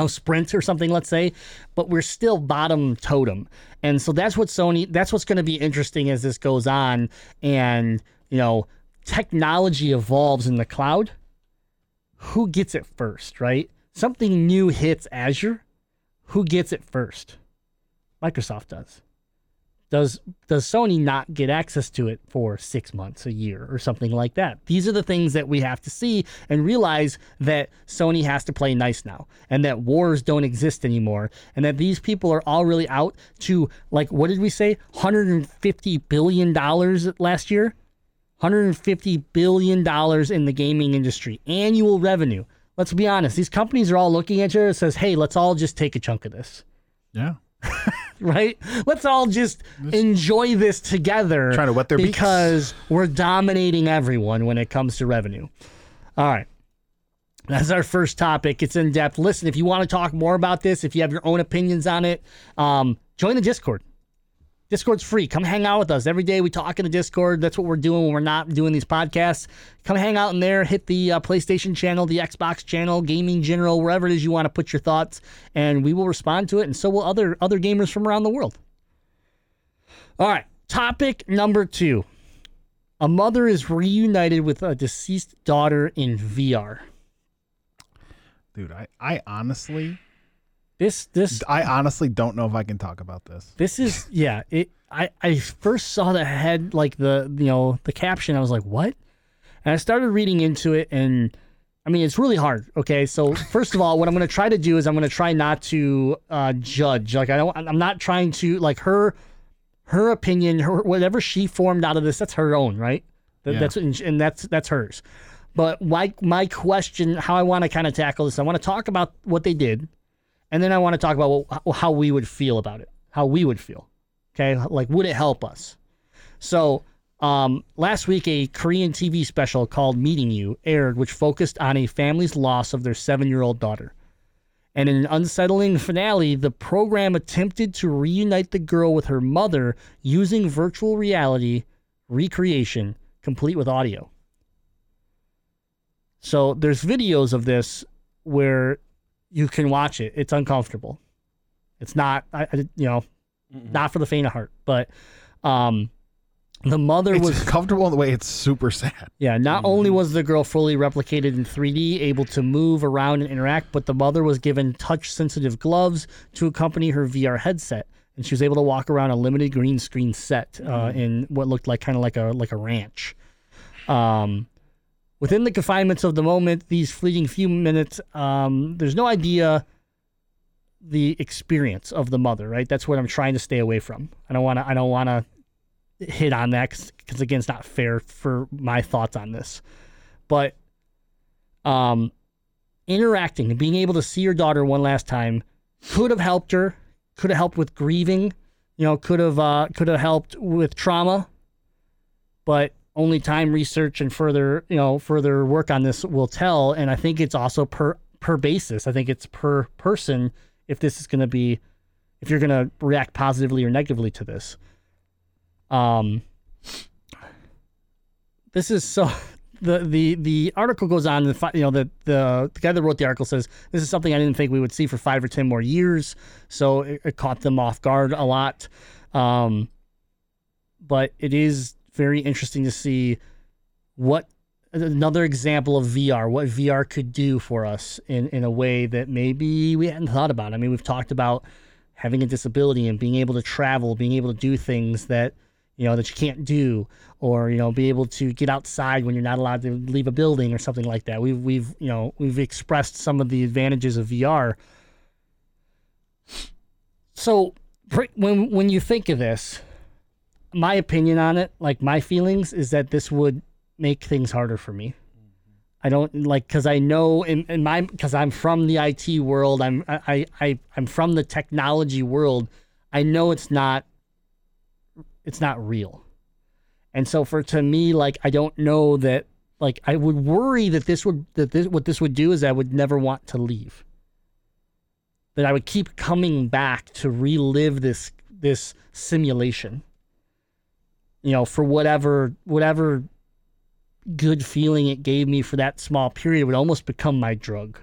[SPEAKER 2] Oh, of Sprint or something, let's say, but we're still bottom totem. And so that's what Sony, that's what's going to be interesting as this goes on. And, you know, technology evolves in the cloud. Who gets it first, right? Something new hits Azure. Who gets it first? Microsoft does. Does does Sony not get access to it for six months, a year, or something like that? These are the things that we have to see and realize that Sony has to play nice now, and that wars don't exist anymore, and that these people are all really out to like what did we say, 150 billion dollars last year, 150 billion dollars in the gaming industry annual revenue. Let's be honest; these companies are all looking at you and says, "Hey, let's all just take a chunk of this."
[SPEAKER 3] Yeah. *laughs* *laughs*
[SPEAKER 2] right? Let's all just enjoy this together.
[SPEAKER 3] Trying to wet their beaks.
[SPEAKER 2] because we're dominating everyone when it comes to revenue. All right. That's our first topic. It's in depth. Listen, if you want to talk more about this, if you have your own opinions on it, um, join the Discord. Discord's free. Come hang out with us. Every day we talk in the Discord. That's what we're doing when we're not doing these podcasts. Come hang out in there. Hit the uh, PlayStation channel, the Xbox channel, gaming general, wherever it is you want to put your thoughts, and we will respond to it. And so will other other gamers from around the world. All right. Topic number two. A mother is reunited with a deceased daughter in VR.
[SPEAKER 3] Dude, I, I honestly
[SPEAKER 2] This this
[SPEAKER 3] I honestly don't know if I can talk about this.
[SPEAKER 2] This is yeah. It I I first saw the head like the you know the caption. I was like, what? And I started reading into it, and I mean, it's really hard. Okay, so first of all, what I'm going to try to do is I'm going to try not to uh, judge. Like I don't. I'm not trying to like her her opinion, her whatever she formed out of this. That's her own, right? That,
[SPEAKER 3] Yeah.
[SPEAKER 2] That's and that's that's hers. But my my question, how I want to kind of tackle this, I want to talk about what they did, and then I want to talk about how we would feel about it, how we would feel. Okay, like would it help us? So, um, last week a Korean TV special called "Meeting You" aired, which focused on a family's loss of their seven-year-old daughter. And in an unsettling finale, the program attempted to reunite the girl with her mother using virtual reality recreation, complete with audio. So there's videos of this where you can watch it. It's uncomfortable. It's not, I, I- you know, not for the faint of heart. But um, the mother
[SPEAKER 3] It's
[SPEAKER 2] was
[SPEAKER 3] comfortable in the way it's super sad.
[SPEAKER 2] yeah, not only was the girl fully replicated in 3D, able to move around and interact, but the mother was given touch sensitive gloves to accompany her VR headset. And she was able to walk around a limited green screen set uh, in what looked like kind of like a like a ranch. Um, within the confinements of the moment, these fleeting few minutes, um, there's no idea the experience of the mother. Right, that's what I'm trying to stay away from. I don't want to. I don't want to hit on that because again, it's not fair for my thoughts on this. But um, interacting and being able to see your daughter one last time could have helped her. Could have helped with grieving. You know, could have uh, could have helped with trauma. But only time, research, and further you know further work on this will tell. And I think it's also per per basis. I think it's per person if this is going to be if you're going to react positively or negatively to this. Um, this is so. *laughs* the the the article goes on. The you know the, the the guy that wrote the article says this is something I didn't think we would see for five or ten more years. So it, it caught them off guard a lot. Um, but it is very interesting to see what another example of VR, what VR could do for us in, in a way that maybe we hadn't thought about. I mean, we've talked about having a disability and being able to travel, being able to do things that you know that you can't do, or you know, be able to get outside when you're not allowed to leave a building or something like that. We've we've you know we've expressed some of the advantages of VR. So when when you think of this, my opinion on it, like my feelings, is that this would make things harder for me. I don't like because I know in, in my because I'm from the IT world. I'm I, I I'm from the technology world. I know it's not it's not real, and so for to me like I don't know that like I would worry that this would that this what this would do is I would never want to leave. That I would keep coming back to relive this this simulation. You know, for whatever whatever good feeling it gave me for that small period it would almost become my drug.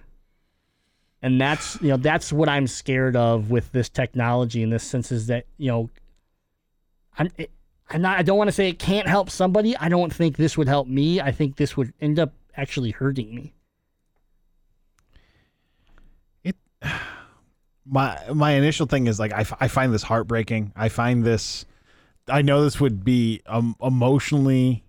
[SPEAKER 2] And that's you know that's what I'm scared of with this technology in this sense is that you know I'm it, I'm not I don't want to say it can't help somebody. I don't think this would help me. I think this would end up actually hurting me.
[SPEAKER 3] It *sighs* my my initial thing is like I, f- I find this heartbreaking. I find this. I know this would be um, emotionally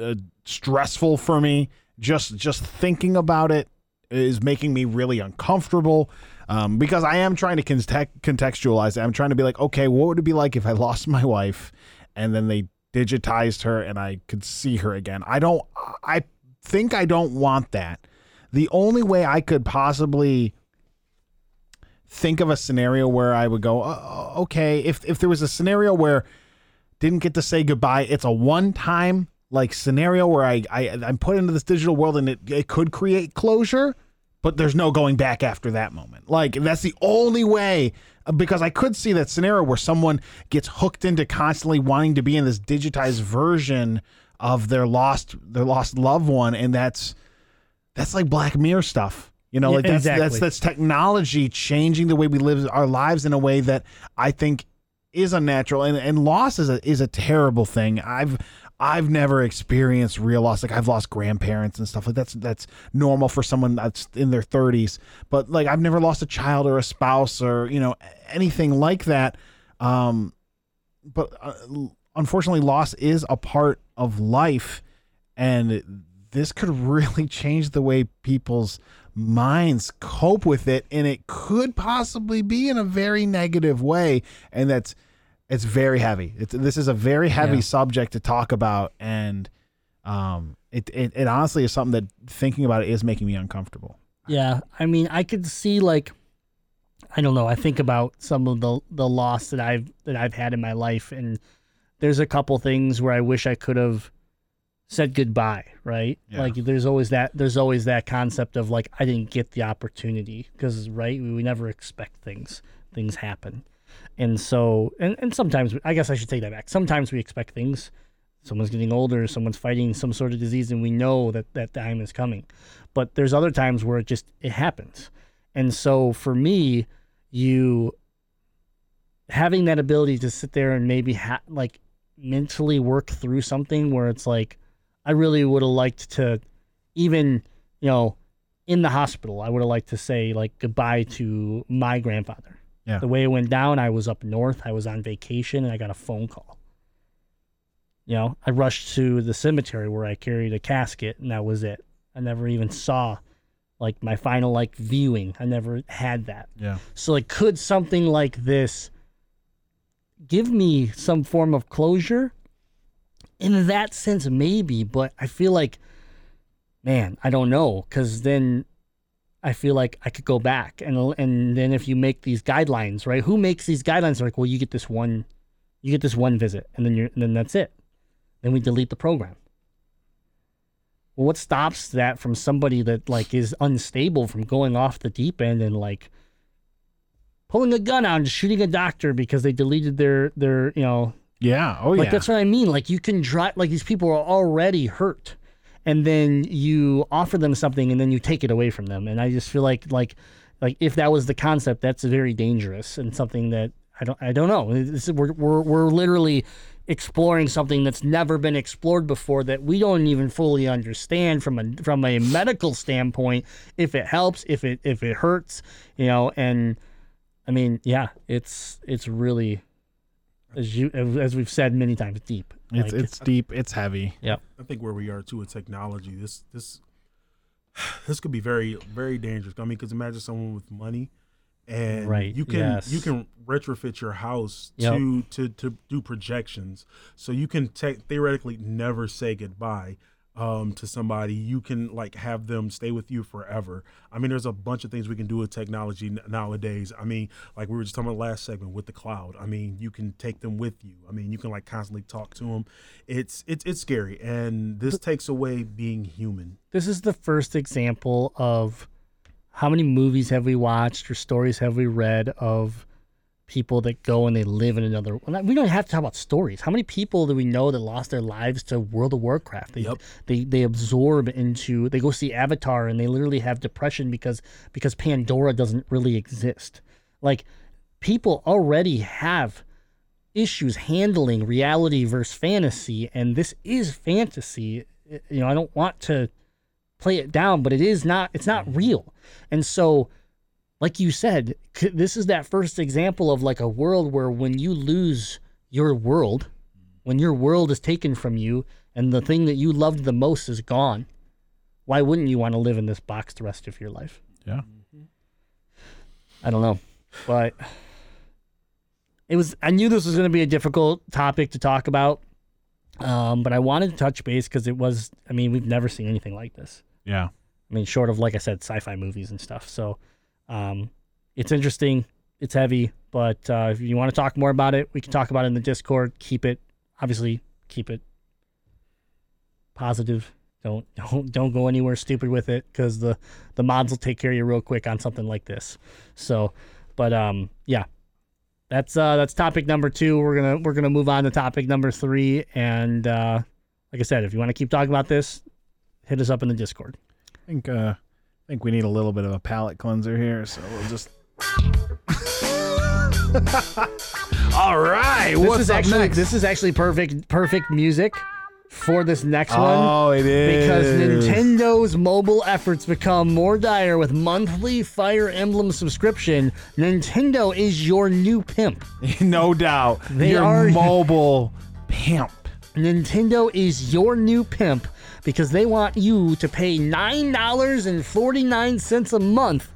[SPEAKER 3] uh, stressful for me. Just just thinking about it is making me really uncomfortable. Um, because I am trying to context- contextualize it. I'm trying to be like, okay, what would it be like if I *laughs* lost my wife, and then they digitized her and I could see her again? I don't. I think I don't want that. The only way I could possibly think of a scenario where I would go, uh, okay, if if there was a scenario where didn't get to say goodbye, it's a one time like scenario where I, I I'm put into this digital world and it, it could create closure, but there's no going back after that moment. Like that's the only way because I could see that scenario where someone gets hooked into constantly wanting to be in this digitized version of their lost their lost loved one and that's that's like Black Mirror stuff. You know,
[SPEAKER 2] Yeah,
[SPEAKER 3] like that's
[SPEAKER 2] exactly.
[SPEAKER 3] that's that's technology changing the way we live our lives in a way that I think is unnatural and, and loss is a is a terrible thing. I've I've never experienced real loss. Like I've lost grandparents and stuff like that's that's normal for someone that's in their 30s. But like I've never lost a child or a spouse or you know anything like that. Um, but uh, unfortunately, loss is a part of life, and this could *laughs* really change the way people's minds cope with it, and it could possibly be in a very negative way, and that's it's very heavy. It's this is a very heavy
[SPEAKER 2] Yeah.
[SPEAKER 3] subject to talk about, and um, it, it it honestly is something that thinking about it is making me uncomfortable.
[SPEAKER 2] Yeah, I mean, I could see like, I don't know. I think about some of the the loss that I've that I've had in my life, and there's a couple things where I wish I could have said goodbye. Right?
[SPEAKER 3] Yeah.
[SPEAKER 2] Like, there's always that. There's always that concept of like I didn't get the opportunity because right, we, we never expect things. Things happen, and so and and sometimes I guess I should take that back. Sometimes we expect things. Someone's getting older, someone's fighting some sort of disease, and we know that that time is coming but there's other times where it just it happens and so for me you having that ability to sit there and maybe ha- like mentally work through something where it's like i really would have liked to even you know in the hospital i would have liked to say like goodbye to my grandfather
[SPEAKER 3] Yeah.
[SPEAKER 2] the way it went down i was up north i was on vacation and i got a phone call you know i rushed to the cemetery where i carried a casket and that was it I never even saw like my final like viewing. I never had that.
[SPEAKER 3] Yeah.
[SPEAKER 2] So like could something like this give me some form of closure? In that sense maybe, but I feel like man, I don't know cuz then I feel like I could go back and and then if you make these guidelines, right? Who makes these guidelines like, well, you get this one you get this one visit and then you're and then that's it. Then we delete the program. Well, what stops that from somebody that like is unstable from going off the deep end and like pulling a gun out and shooting a doctor because they deleted their their you know
[SPEAKER 3] Yeah. Oh
[SPEAKER 2] like
[SPEAKER 3] yeah.
[SPEAKER 2] that's what I mean. Like you can drive like these people are already hurt. and then you offer them something and then you take it away from them. And I just feel like like like if that was the concept, that's very dangerous and something that I don't I don't know. We're, we're we're literally exploring something that's never been explored before that we don't even fully understand from a from a medical standpoint if it helps if it if it hurts you know and I mean yeah it's it's really as you as we've said many times deep
[SPEAKER 3] It's
[SPEAKER 2] Like,
[SPEAKER 3] it's deep. It's heavy.
[SPEAKER 2] yeah
[SPEAKER 4] I think where we are too with technology, this this *sighs* this could be very very dangerous. I mean, because imagine someone with money, and
[SPEAKER 2] Right,
[SPEAKER 4] you can
[SPEAKER 2] yes.
[SPEAKER 4] you can retrofit your house
[SPEAKER 2] Yep.
[SPEAKER 4] to to to do projections, so you can te- theoretically never say goodbye um to somebody you can like have them stay with you forever. I mean there's a bunch of things we can do with technology n- nowadays. I mean like we were just talking about last segment with the cloud. I mean you can take them with you. I mean you can like constantly talk to them it's it's it's scary and this takes away being human.
[SPEAKER 2] This is the first example of how many movies have we watched or stories have we read of people that go and they live in another we don't have to talk about stories. How many people do we know that lost their lives to world of warcraft? They
[SPEAKER 4] Yep.
[SPEAKER 2] they, they absorb into they go see avatar and they literally have depression because because pandora doesn't really exist. Like people already have issues handling reality versus fantasy and this is fantasy. You know i don't want to play it down but it is not it's not real. And so like you said this is that first example of like a world where when you lose your world when your world is taken from you and the thing that you loved the most is gone why wouldn't you want to live in this box the rest of your life
[SPEAKER 3] Yeah.
[SPEAKER 2] I don't know, but it was. I knew this was going to be a difficult topic to talk about, um, but I wanted to touch base because it was. I mean, we've never seen anything like this.
[SPEAKER 3] Yeah.
[SPEAKER 2] I mean, short of like I said, sci-fi movies and stuff. So, um, it's interesting. It's heavy, but uh, if you want to talk more about it, we can talk about it in the Discord. Keep it, obviously, keep it positive. Don't *laughs* don't don't go anywhere stupid with it because the the mods will take care of you real quick on something like this. So, but um, yeah, that's uh that's topic number two. We're gonna we're gonna move on to topic number three, and uh, like I said, if you want to keep talking about this, hit us up in the Discord.
[SPEAKER 3] I think uh think we need a little bit of a palate cleanser here, so we'll just *laughs* All right.
[SPEAKER 2] This
[SPEAKER 3] what's
[SPEAKER 2] is
[SPEAKER 3] up
[SPEAKER 2] actually
[SPEAKER 3] next?
[SPEAKER 2] this is actually perfect perfect music for this next one.
[SPEAKER 3] Oh, it
[SPEAKER 2] Because. Nintendo's mobile efforts become more dire with monthly Fire Emblem subscription, Nintendo is your new pimp. *laughs*
[SPEAKER 3] no doubt.
[SPEAKER 2] They
[SPEAKER 3] Your
[SPEAKER 2] are- *laughs*
[SPEAKER 3] mobile pimp.
[SPEAKER 2] Nintendo is your new pimp because they want you to pay $9.49 a month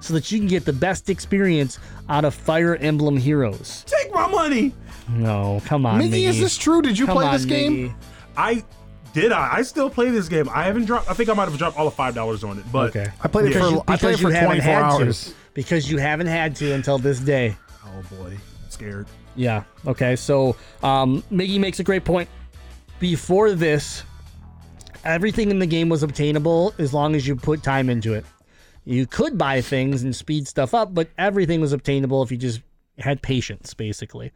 [SPEAKER 2] so that you can get the best experience out of Fire Emblem Heroes.
[SPEAKER 4] take my money
[SPEAKER 2] No, come on,
[SPEAKER 3] Mickey, is this true? Did you
[SPEAKER 2] Come
[SPEAKER 3] play
[SPEAKER 2] on,
[SPEAKER 3] this game?
[SPEAKER 2] Miggy.
[SPEAKER 4] i did I? I still play this game. I haven't dropped. I think I might have dropped all of five dollars on it. But
[SPEAKER 2] Okay.
[SPEAKER 3] I played it
[SPEAKER 2] Because
[SPEAKER 3] for
[SPEAKER 2] you-
[SPEAKER 3] I played
[SPEAKER 2] because
[SPEAKER 3] it for
[SPEAKER 2] you haven't
[SPEAKER 3] 24
[SPEAKER 2] had
[SPEAKER 3] hours.
[SPEAKER 2] To, because you haven't had to until this day.
[SPEAKER 4] oh boy, I'm scared.
[SPEAKER 2] Yeah. Okay. So, um, Miggy makes a great point. Before this, everything in the game was obtainable as long as you put time into it. You could buy things and speed stuff up, but everything was obtainable if you just had patience, basically.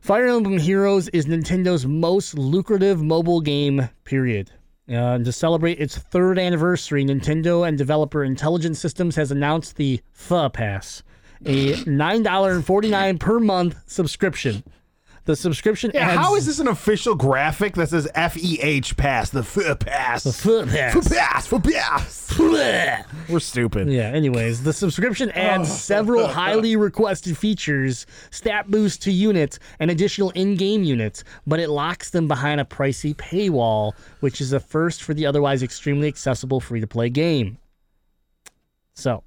[SPEAKER 2] Fire Emblem Heroes is Nintendo's most lucrative mobile game, period. Uh, and to celebrate its third anniversary, Nintendo and developer Intelligent Systems has announced the FEH Pass, a $9.49 per month subscription. The subscription
[SPEAKER 3] Yeah,
[SPEAKER 2] adds
[SPEAKER 3] how is this an official graphic that says F E H pass the F pass the
[SPEAKER 2] FA Pass.
[SPEAKER 3] Foot pass F pass?
[SPEAKER 2] Bleh.
[SPEAKER 3] We're stupid.
[SPEAKER 2] Yeah, anyways, the subscription *laughs* adds several highly requested features, stat boost to units, and additional in game units, but it locks them behind a pricey paywall, which is a first for the otherwise extremely accessible free to play game. So,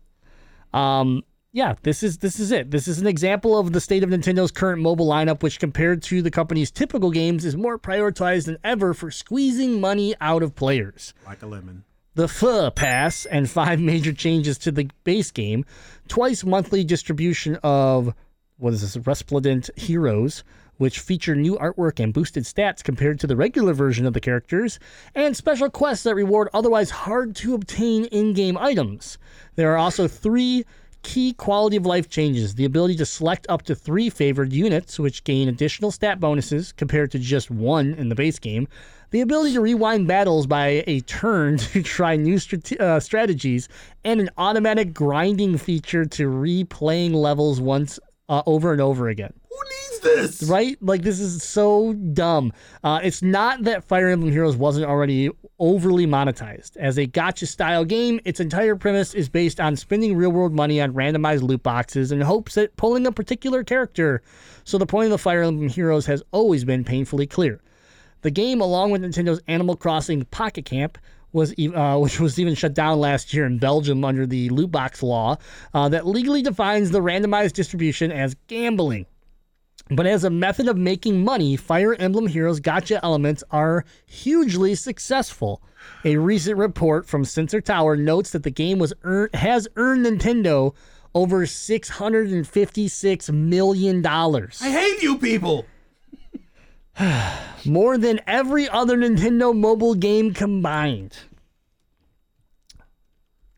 [SPEAKER 2] um, yeah, this is this is it. This is an example of the state of Nintendo's current mobile lineup, which compared to the company's typical games is more prioritized than ever for squeezing money out of players
[SPEAKER 4] Like a lemon.
[SPEAKER 2] the FEH Pass and five *laughs* major changes to the base game, twice monthly distribution of what is this, Resplendent Heroes, which feature new artwork and boosted stats compared to the regular version of the characters, and special quests that reward otherwise hard to obtain in game items. There are also three key quality of life changes. The ability to select up to three favored units, which gain additional stat bonuses compared to just one in the base game, The ability to rewind battles by a turn *laughs* to try new strate- uh, strategies, and an automatic grinding feature to replaying levels once uh, over and over again.
[SPEAKER 4] Who needs this?
[SPEAKER 2] Right? Like this is so dumb. Uh, it's not that Fire Emblem Heroes wasn't already overly monetized. As a gacha style game, its entire premise is based on spending real world money on randomized loot boxes in hopes at pulling a particular character. So the point of the Fire Emblem Heroes has always been painfully clear. The game, along with Nintendo's Animal Crossing Pocket Camp, was uh, *laughs* which was even shut down last year in Belgium under the loot box law uh, that legally defines the randomized distribution as gambling. But as a method of making money, Fire Emblem Heroes gacha elements are hugely successful. A recent report from Sensor Tower notes that the game was has earned Nintendo over six hundred and fifty-six million dollars,
[SPEAKER 4] I hate you people. *sighs*
[SPEAKER 2] more than every other Nintendo mobile game combined.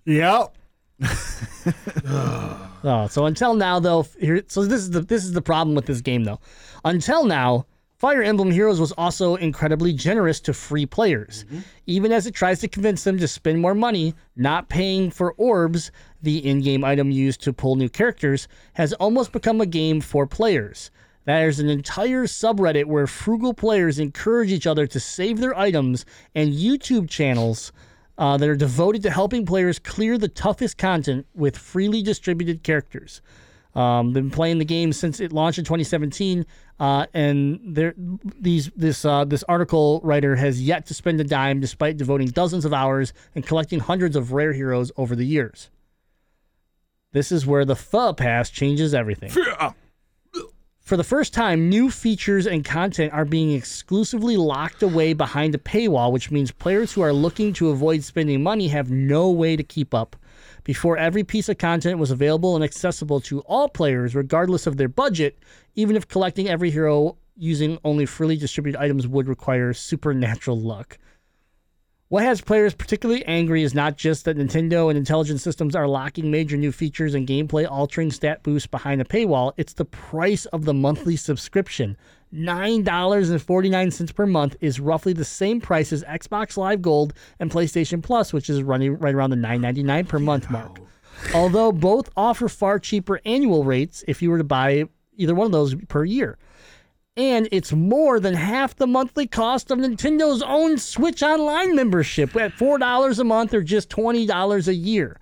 [SPEAKER 3] Yep. *laughs*
[SPEAKER 2] Oh, so until now, though, here, so this is the this is the problem with this game, though. Until now, Fire Emblem Heroes was also incredibly generous to free players, mm-hmm. even as it tries to convince them to spend more money. Not paying for orbs, the in-game item used to pull new characters, has almost become a game for players. There's an entire subreddit where frugal players encourage each other to save their items, and YouTube channels uh, that are devoted to helping players clear the toughest content with freely distributed characters. Um, been playing the game since it launched in 2017, uh, and there these this uh, this article writer has yet to spend a dime, despite devoting dozens of hours and collecting hundreds of rare heroes over the years. This is where the FEH pass changes everything. For the first time, new features and content are being exclusively locked away behind a paywall, which means players who are looking to avoid spending money have no way to keep up. Before every piece of content was available and accessible to all players, regardless of their budget, even if collecting every hero using only freely distributed items would require supernatural luck. What has players particularly angry is not just that Nintendo and Intelligent Systems are locking major new features and gameplay altering stat boosts behind a paywall, it's the price of the monthly subscription. $9.49 per month is roughly the same price as Xbox Live Gold and PlayStation Plus, which is running right around the $9.99 per month mark. Although both offer far cheaper annual rates if you were to buy either one of those per year and it's more than half the monthly cost of Nintendo's own Switch Online membership at $4 a month or just $20 a year.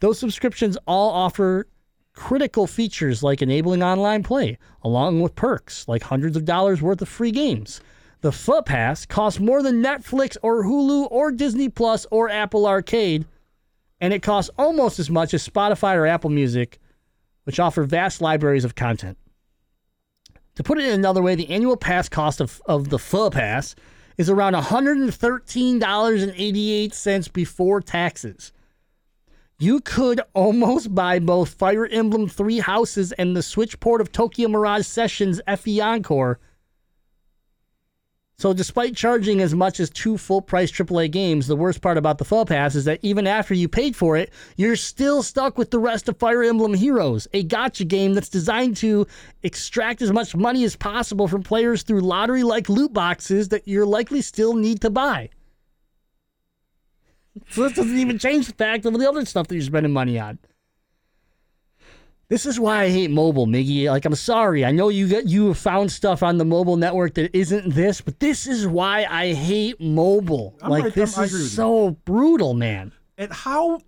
[SPEAKER 2] Those subscriptions all offer critical features like enabling online play, along with perks like hundreds of dollars worth of free games. The Foot Pass costs more than Netflix or Hulu or Disney Plus or Apple Arcade, and it costs almost as much as Spotify or Apple Music, which offer vast libraries of content. To put it in another way, the annual pass cost of, of the FEH pass is around $113.88 before taxes. You could almost buy both Fire Emblem Three Houses and the Switch port of Tokyo Mirage Sessions FE Encore. So, despite charging as much as two full price AAA games, the worst part about the FEH Pass is that even after you paid for it, you're still stuck with the rest of Fire Emblem Heroes, a gacha game that's designed to extract as much money as possible from players through lottery like loot boxes that you're likely still need to buy. So, this doesn't even change the fact of the other stuff that you're spending money on. This is why I hate mobile, Miggy. Like, I'm sorry. I know you got you have found stuff on the mobile network that isn't this, but this is why I hate mobile.
[SPEAKER 4] I'm
[SPEAKER 2] like,
[SPEAKER 4] right-
[SPEAKER 2] this
[SPEAKER 4] I'm-
[SPEAKER 2] is
[SPEAKER 4] with you.
[SPEAKER 2] so brutal, man.
[SPEAKER 4] And how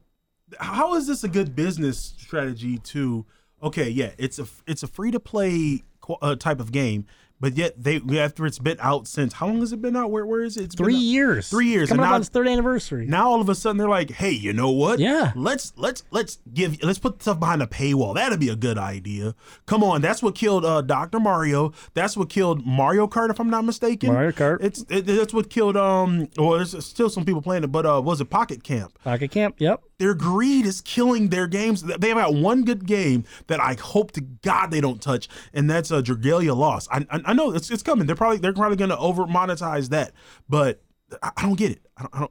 [SPEAKER 4] how is this a good business strategy to okay, yeah, it's a it's a free to play uh, type of game, but yet they after it's been out since how long has it been out? Where where is it? It's been
[SPEAKER 2] Three years.
[SPEAKER 4] Three years.
[SPEAKER 2] Coming
[SPEAKER 4] and
[SPEAKER 2] up
[SPEAKER 4] now,
[SPEAKER 2] on its third anniversary.
[SPEAKER 4] now all of a sudden they're like, hey, you know what?
[SPEAKER 2] Yeah.
[SPEAKER 4] Let's let's let's give let's put stuff behind a paywall. That'd be a good idea. Come on, that's what killed uh, Doctor Mario. That's what killed Mario Kart, if I'm not mistaken.
[SPEAKER 2] Mario Kart.
[SPEAKER 4] It's it, that's what killed um. Well, there's still some people playing it, but uh, was it Pocket Camp?
[SPEAKER 2] Pocket Camp. Yep.
[SPEAKER 4] Their greed is killing their games. They have got one good game that I hope to God they don't touch, and that's a Dragalia Lost. I, I I know it's it's coming. They're probably they're probably going to over monetize that, but I, I don't get it. I don't. I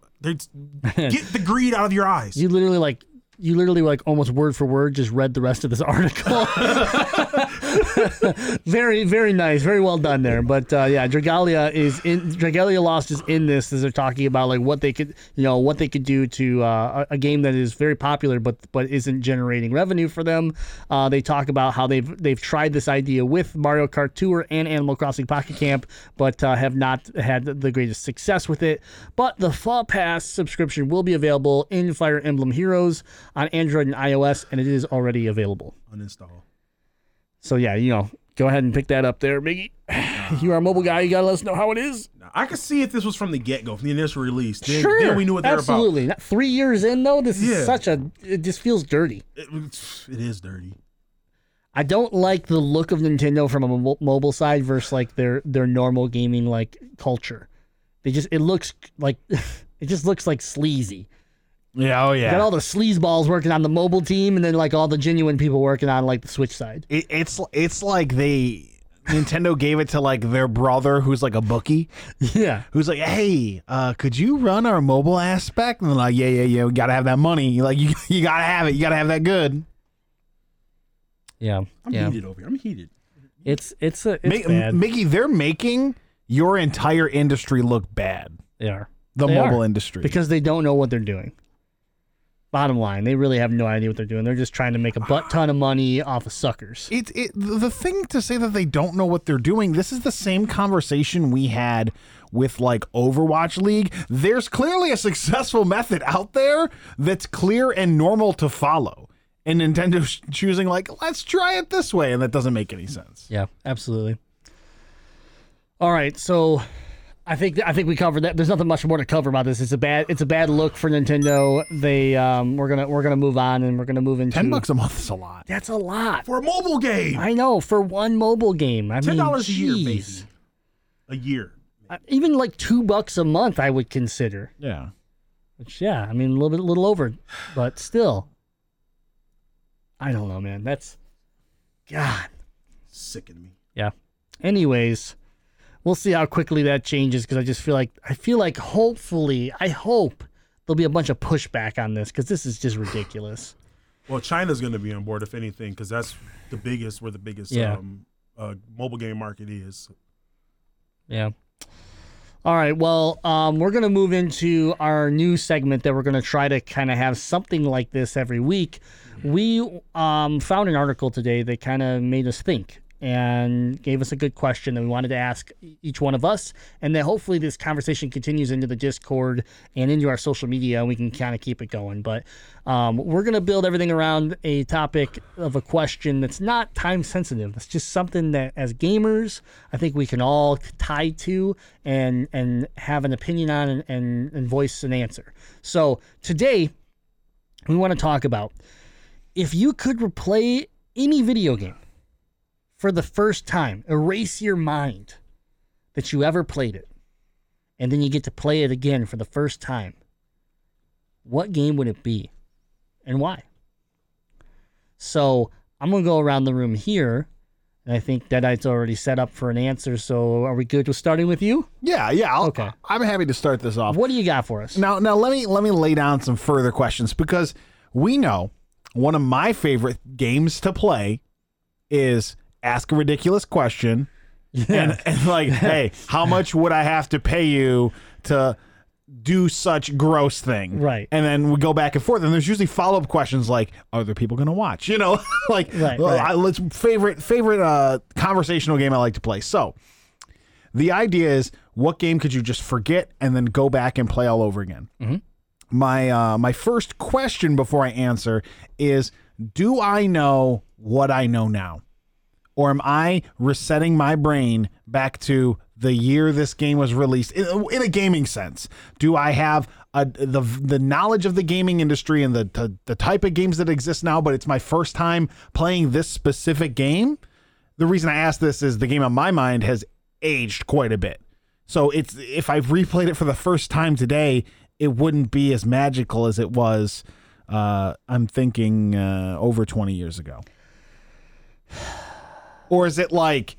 [SPEAKER 4] don't *laughs* get the greed out of your eyes.
[SPEAKER 2] You literally like you literally like almost word for word just read the rest of this *laughs* article. *laughs* *laughs* very, very nice, very well done there. But uh, yeah, Dragalia is in. Dragalia Lost is in this as they're talking about like what they could, you know, what they could do to uh, a, game that is very popular but but isn't generating revenue for them. Uh, they talk about how they've they've tried this idea with Mario Kart Tour and Animal Crossing Pocket Camp, but uh, have not had the greatest success with it. But the Fall Pass subscription will be available in Fire Emblem Heroes on Android and iOS, and it is already available.
[SPEAKER 4] Uninstall.
[SPEAKER 2] So yeah, you know, go ahead and pick that up there, Miggy. *sighs* you are a mobile guy. You gotta let us know how it is.
[SPEAKER 4] I could see if this was from the get go, from the initial release. Then,
[SPEAKER 2] sure,
[SPEAKER 4] then we knew what they were about.
[SPEAKER 2] absolutely. Three years in though, this
[SPEAKER 4] Yeah.
[SPEAKER 2] is such a. It just feels dirty.
[SPEAKER 4] It, it is dirty.
[SPEAKER 2] I don't like the look of Nintendo from a mo- mobile side versus like their their normal gaming like culture. They just it looks like *laughs* it just looks like sleazy.
[SPEAKER 3] Yeah, oh yeah.
[SPEAKER 2] You got all the sleaze balls working on the mobile team, and then like all the genuine people working on like the Switch side.
[SPEAKER 3] It, it's it's like they Nintendo gave it to like their brother who's like a bookie
[SPEAKER 2] Yeah,
[SPEAKER 3] who's like, hey, uh, could you run our mobile aspect? And they're like, yeah, yeah, yeah, we gotta have that money. Like you *laughs* you gotta have it. You gotta have that good.
[SPEAKER 2] yeah,
[SPEAKER 4] I'm
[SPEAKER 2] yeah.
[SPEAKER 4] heated over here. I'm heated.
[SPEAKER 2] It's it's a it's
[SPEAKER 3] Mi-
[SPEAKER 2] bad.
[SPEAKER 3] Mickey, they're making your entire industry look bad.
[SPEAKER 2] they are
[SPEAKER 3] The
[SPEAKER 2] They
[SPEAKER 3] mobile
[SPEAKER 2] are.
[SPEAKER 3] industry.
[SPEAKER 2] because they don't know what they're doing. Bottom line, they really have no idea what they're doing. They're just trying to make a butt ton of money off of suckers.
[SPEAKER 3] It, it the thing to say that they don't know what they're doing. This is the same conversation we had with like Overwatch League. There's clearly a successful method out there that's clear and normal to follow, and Nintendo's *laughs* choosing like let's try it this way, and that doesn't make any sense.
[SPEAKER 2] Yeah, absolutely. All right, so I think I think we covered that. There's nothing much more to cover about this. It's a bad it's a bad look for Nintendo. They um we're gonna we're gonna move on and we're gonna move into
[SPEAKER 3] Ten bucks a month is a lot.
[SPEAKER 2] That's a lot.
[SPEAKER 4] For a mobile game.
[SPEAKER 2] I know for one mobile game. I
[SPEAKER 4] Ten
[SPEAKER 2] mean,
[SPEAKER 4] dollars a year, baby. A year.
[SPEAKER 2] Uh, Even like two bucks a month, I would consider.
[SPEAKER 3] Yeah.
[SPEAKER 2] Which yeah, I mean a little bit, a little over, but still. I don't know, man. That's God.
[SPEAKER 4] Sicken me.
[SPEAKER 2] Yeah. Anyways, we'll see how quickly that changes because I just feel like I feel like hopefully I hope there'll be a bunch of pushback on this because this is just ridiculous.
[SPEAKER 4] Well, China's going to be on board if anything, because that's the biggest, where the biggest
[SPEAKER 2] Yeah.
[SPEAKER 4] um, uh, mobile game market is.
[SPEAKER 2] Yeah. All right. Well, um, we're gonna move into our new segment that we're gonna try to kind of have something like this every week. We um, found an article today that kind of made us think and gave us a good question that we wanted to ask each one of us, and that hopefully this conversation continues into the Discord and into our social media, and we can kind of keep it going. But um, we're gonna build everything around a topic of a question that's not time sensitive. It's just something that, as gamers, I think we can all tie to and and have an opinion on and, and, and voice an answer. So today, we want to talk about if you could replay any video game for the first time, erase your mind that you ever played it, and then you get to play it again for the first time. What game would it be, and why? So I'm gonna go around the room here, and I think Deadeye's already set up for an answer. So are we good with starting with you?
[SPEAKER 3] Yeah, yeah. I'll,
[SPEAKER 2] Okay.
[SPEAKER 3] I'm happy to start this off.
[SPEAKER 2] What do you got for us?
[SPEAKER 3] Now, now let me let me lay down some further questions because we know one of my favorite games to play is ask a ridiculous question and, and like, hey, how much would I have to pay you to do such gross thing?
[SPEAKER 2] Right.
[SPEAKER 3] And then we go back and forth, and there's usually follow up questions like, are there people going to watch? You know, *laughs* like,
[SPEAKER 2] Right,
[SPEAKER 3] well,
[SPEAKER 2] right.
[SPEAKER 3] I, let's favorite favorite uh, conversational game I like to play. So. The idea is, what game could you just forget and then go back and play all over again? My uh, my first question before I answer is, do I know what I know now, or am I resetting my brain back to the year this game was released in, a gaming sense? Do I have a, the the knowledge of the gaming industry and the, the the type of games that exist now, but it's my first time playing this specific game? the reason I ask this is the game on my mind has aged quite a bit. So it's if I've replayed it for the first time today, it wouldn't be as magical as it was. Uh, I'm thinking uh, over 20 years ago. Or is it like,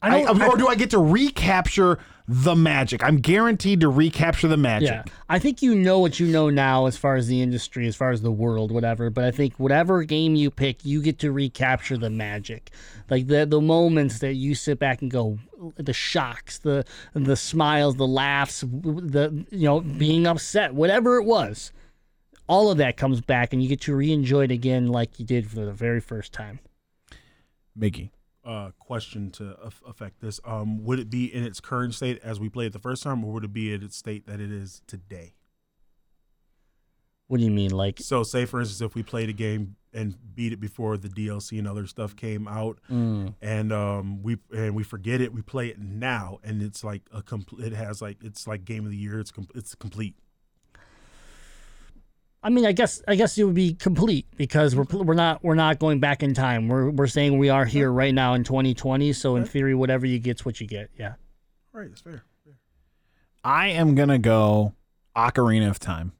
[SPEAKER 2] I
[SPEAKER 3] I, or do I get to recapture the magic. I'm guaranteed to recapture the magic.
[SPEAKER 2] Yeah, I think you know what you know now as far as the industry, as far as the world, whatever. But I think whatever game you pick, you get to recapture the magic, like the the moments that you sit back and go, the shocks, the the smiles, the laughs, the you know being upset, whatever it was. All of that comes back, and you get to re-enjoy it again, like you did for the very first time.
[SPEAKER 3] Mickey.
[SPEAKER 4] uh, question to af- affect this. Um, would it be in its current state as we played it the first time, or would it be in its state that it is today?
[SPEAKER 2] What do you mean, like?
[SPEAKER 4] So, say for instance, if we played a game and beat it before the DLC and other stuff came out,
[SPEAKER 2] Mm,
[SPEAKER 4] and um, we and we forget it, we play it now, and it's like a complete. It has like it's like game of the year. It's com- it's complete.
[SPEAKER 2] I mean, I guess I guess it would be complete because we're we're not we're not going back in time. We're we're saying we are here right now in 2020. So in theory, whatever you get's what you get. Yeah.
[SPEAKER 4] Right. that's fair. fair.
[SPEAKER 3] I am gonna go Ocarina of Time.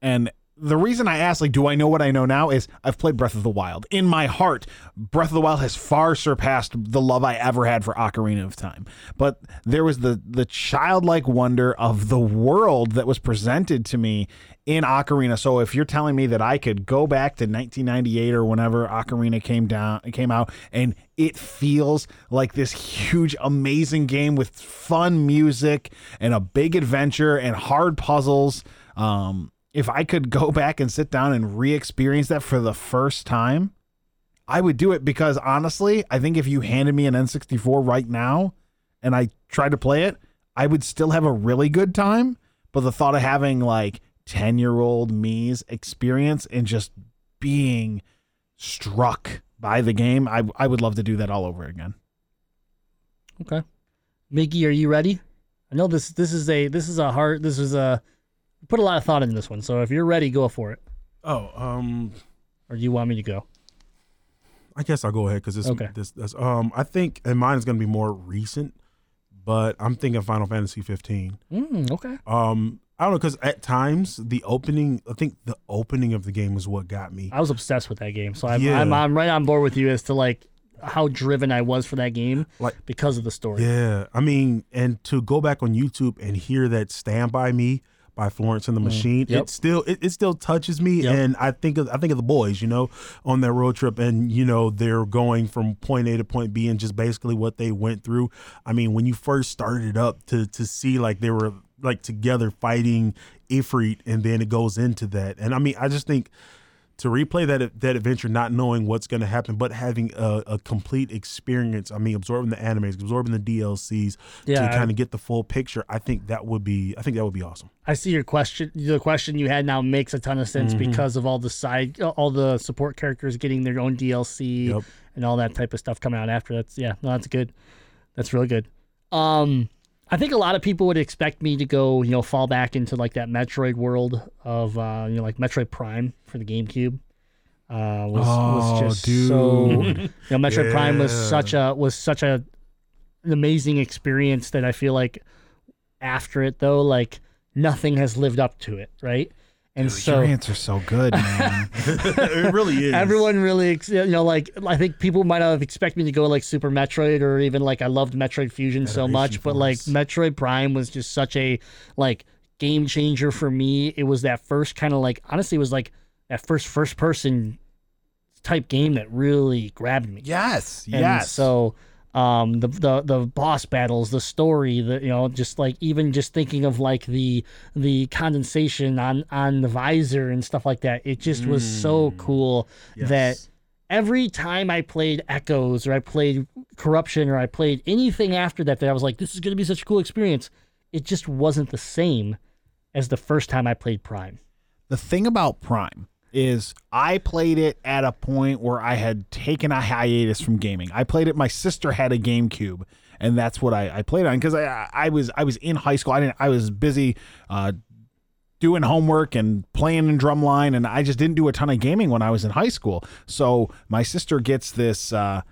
[SPEAKER 3] And the reason I ask, like, do I know what I know now is I've played Breath of the Wild. In my heart, Breath of the Wild has far surpassed the love I ever had for Ocarina of Time. But there was the the childlike wonder of the world that was presented to me in Ocarina. So if you're telling me that I could go back to 1998 or whenever Ocarina came down, came out, and it feels like this huge, amazing game with fun music and a big adventure and hard puzzles. Um, if I could go *laughs* back and sit down and re-experience that for the first time, I would do it because honestly, I think if you handed me an N64 right now and I tried to play it, I would still have a really good time. But the thought of having like 10 year old me's experience and just being struck by the game, I, I would love to do that all over again.
[SPEAKER 2] Okay. Mickey, are you ready? I know this this is a this is a hard this is a put a lot of thought in this one. So if you're ready, go for it.
[SPEAKER 4] Oh, um,
[SPEAKER 2] Or do you want me to go?
[SPEAKER 4] I guess I'll go ahead because this,
[SPEAKER 2] Okay.
[SPEAKER 4] this, this, um, I think, and mine is going to be more recent, but I'm thinking Final Fantasy 15.
[SPEAKER 2] Mm, okay.
[SPEAKER 4] Um, I don't know because at times the opening, I think the opening of the game is what got me.
[SPEAKER 2] I was obsessed with that game, so I'm,
[SPEAKER 4] Yeah.
[SPEAKER 2] I'm I'm right on board with you as to like how driven I was for that game,
[SPEAKER 4] Like-
[SPEAKER 2] because of the story.
[SPEAKER 4] Yeah, I mean, and to go back on YouTube and hear that "Stand by Me" by Florence and the Machine,
[SPEAKER 2] Mm, yep.
[SPEAKER 4] it still it, it still touches me,
[SPEAKER 2] Yep.
[SPEAKER 4] and I think of I think of the boys, you know, on that road trip, and you know they're going from point A to point B, and just basically what they went through. I mean, when you first started it up, to to see like they were like together fighting Ifrit, and then it goes into that, and I mean, I just think to replay that that adventure, not knowing what's going to happen, but having a, a complete experience. I mean, absorbing the animes, absorbing the DLCs
[SPEAKER 2] Yeah,
[SPEAKER 4] to kind of get the full picture. I think that would be. I think that would be awesome.
[SPEAKER 2] I see your question. The question you had now makes a ton of sense
[SPEAKER 4] Mm-hmm.
[SPEAKER 2] because of all the side, all the support characters getting their own DLC
[SPEAKER 4] Yep.
[SPEAKER 2] and all that type of stuff coming out after. That's yeah, no, that's good. That's really good. Um, I think a lot of people would expect me to go, you know, fall back into like that Metroid world of, uh, you know, like Metroid Prime for the GameCube. Uh, was, was
[SPEAKER 3] Oh,
[SPEAKER 2] dude. so, *laughs* you know, Metroid Prime was such a was such a an amazing experience that I feel like after it though, like nothing has lived up to it, right? And so
[SPEAKER 3] Your answer's so good, man. *laughs*
[SPEAKER 4] it really is.
[SPEAKER 2] Everyone really, you know, like I think people might have expected me to go like Super Metroid or even like I loved Metroid Fusion so
[SPEAKER 4] Federation
[SPEAKER 2] much, but like Metroid Prime was just such a like game changer for me. It was that first kind of like honestly, it was like that first first person type game that really grabbed me.
[SPEAKER 3] yes,
[SPEAKER 2] And
[SPEAKER 3] yes.
[SPEAKER 2] so um the, the the boss battles, the story, the you know, just like even just thinking of like the the condensation on on the visor and stuff like that. It just was so cool that every time I played Echoes or I played Corruption or I played anything after that that I was like, this is gonna be such a cool experience. It just wasn't the same as the first time I played Prime.
[SPEAKER 3] the thing about Prime is I played it at a point where I had taken a hiatus from gaming. I played it. My sister had a GameCube, and that's what I, I played on because I I was I was in high school. I didn't I was busy. Uh, doing homework and playing in drumline and I just didn't do a ton of gaming when I was in high school. So my sister gets this uh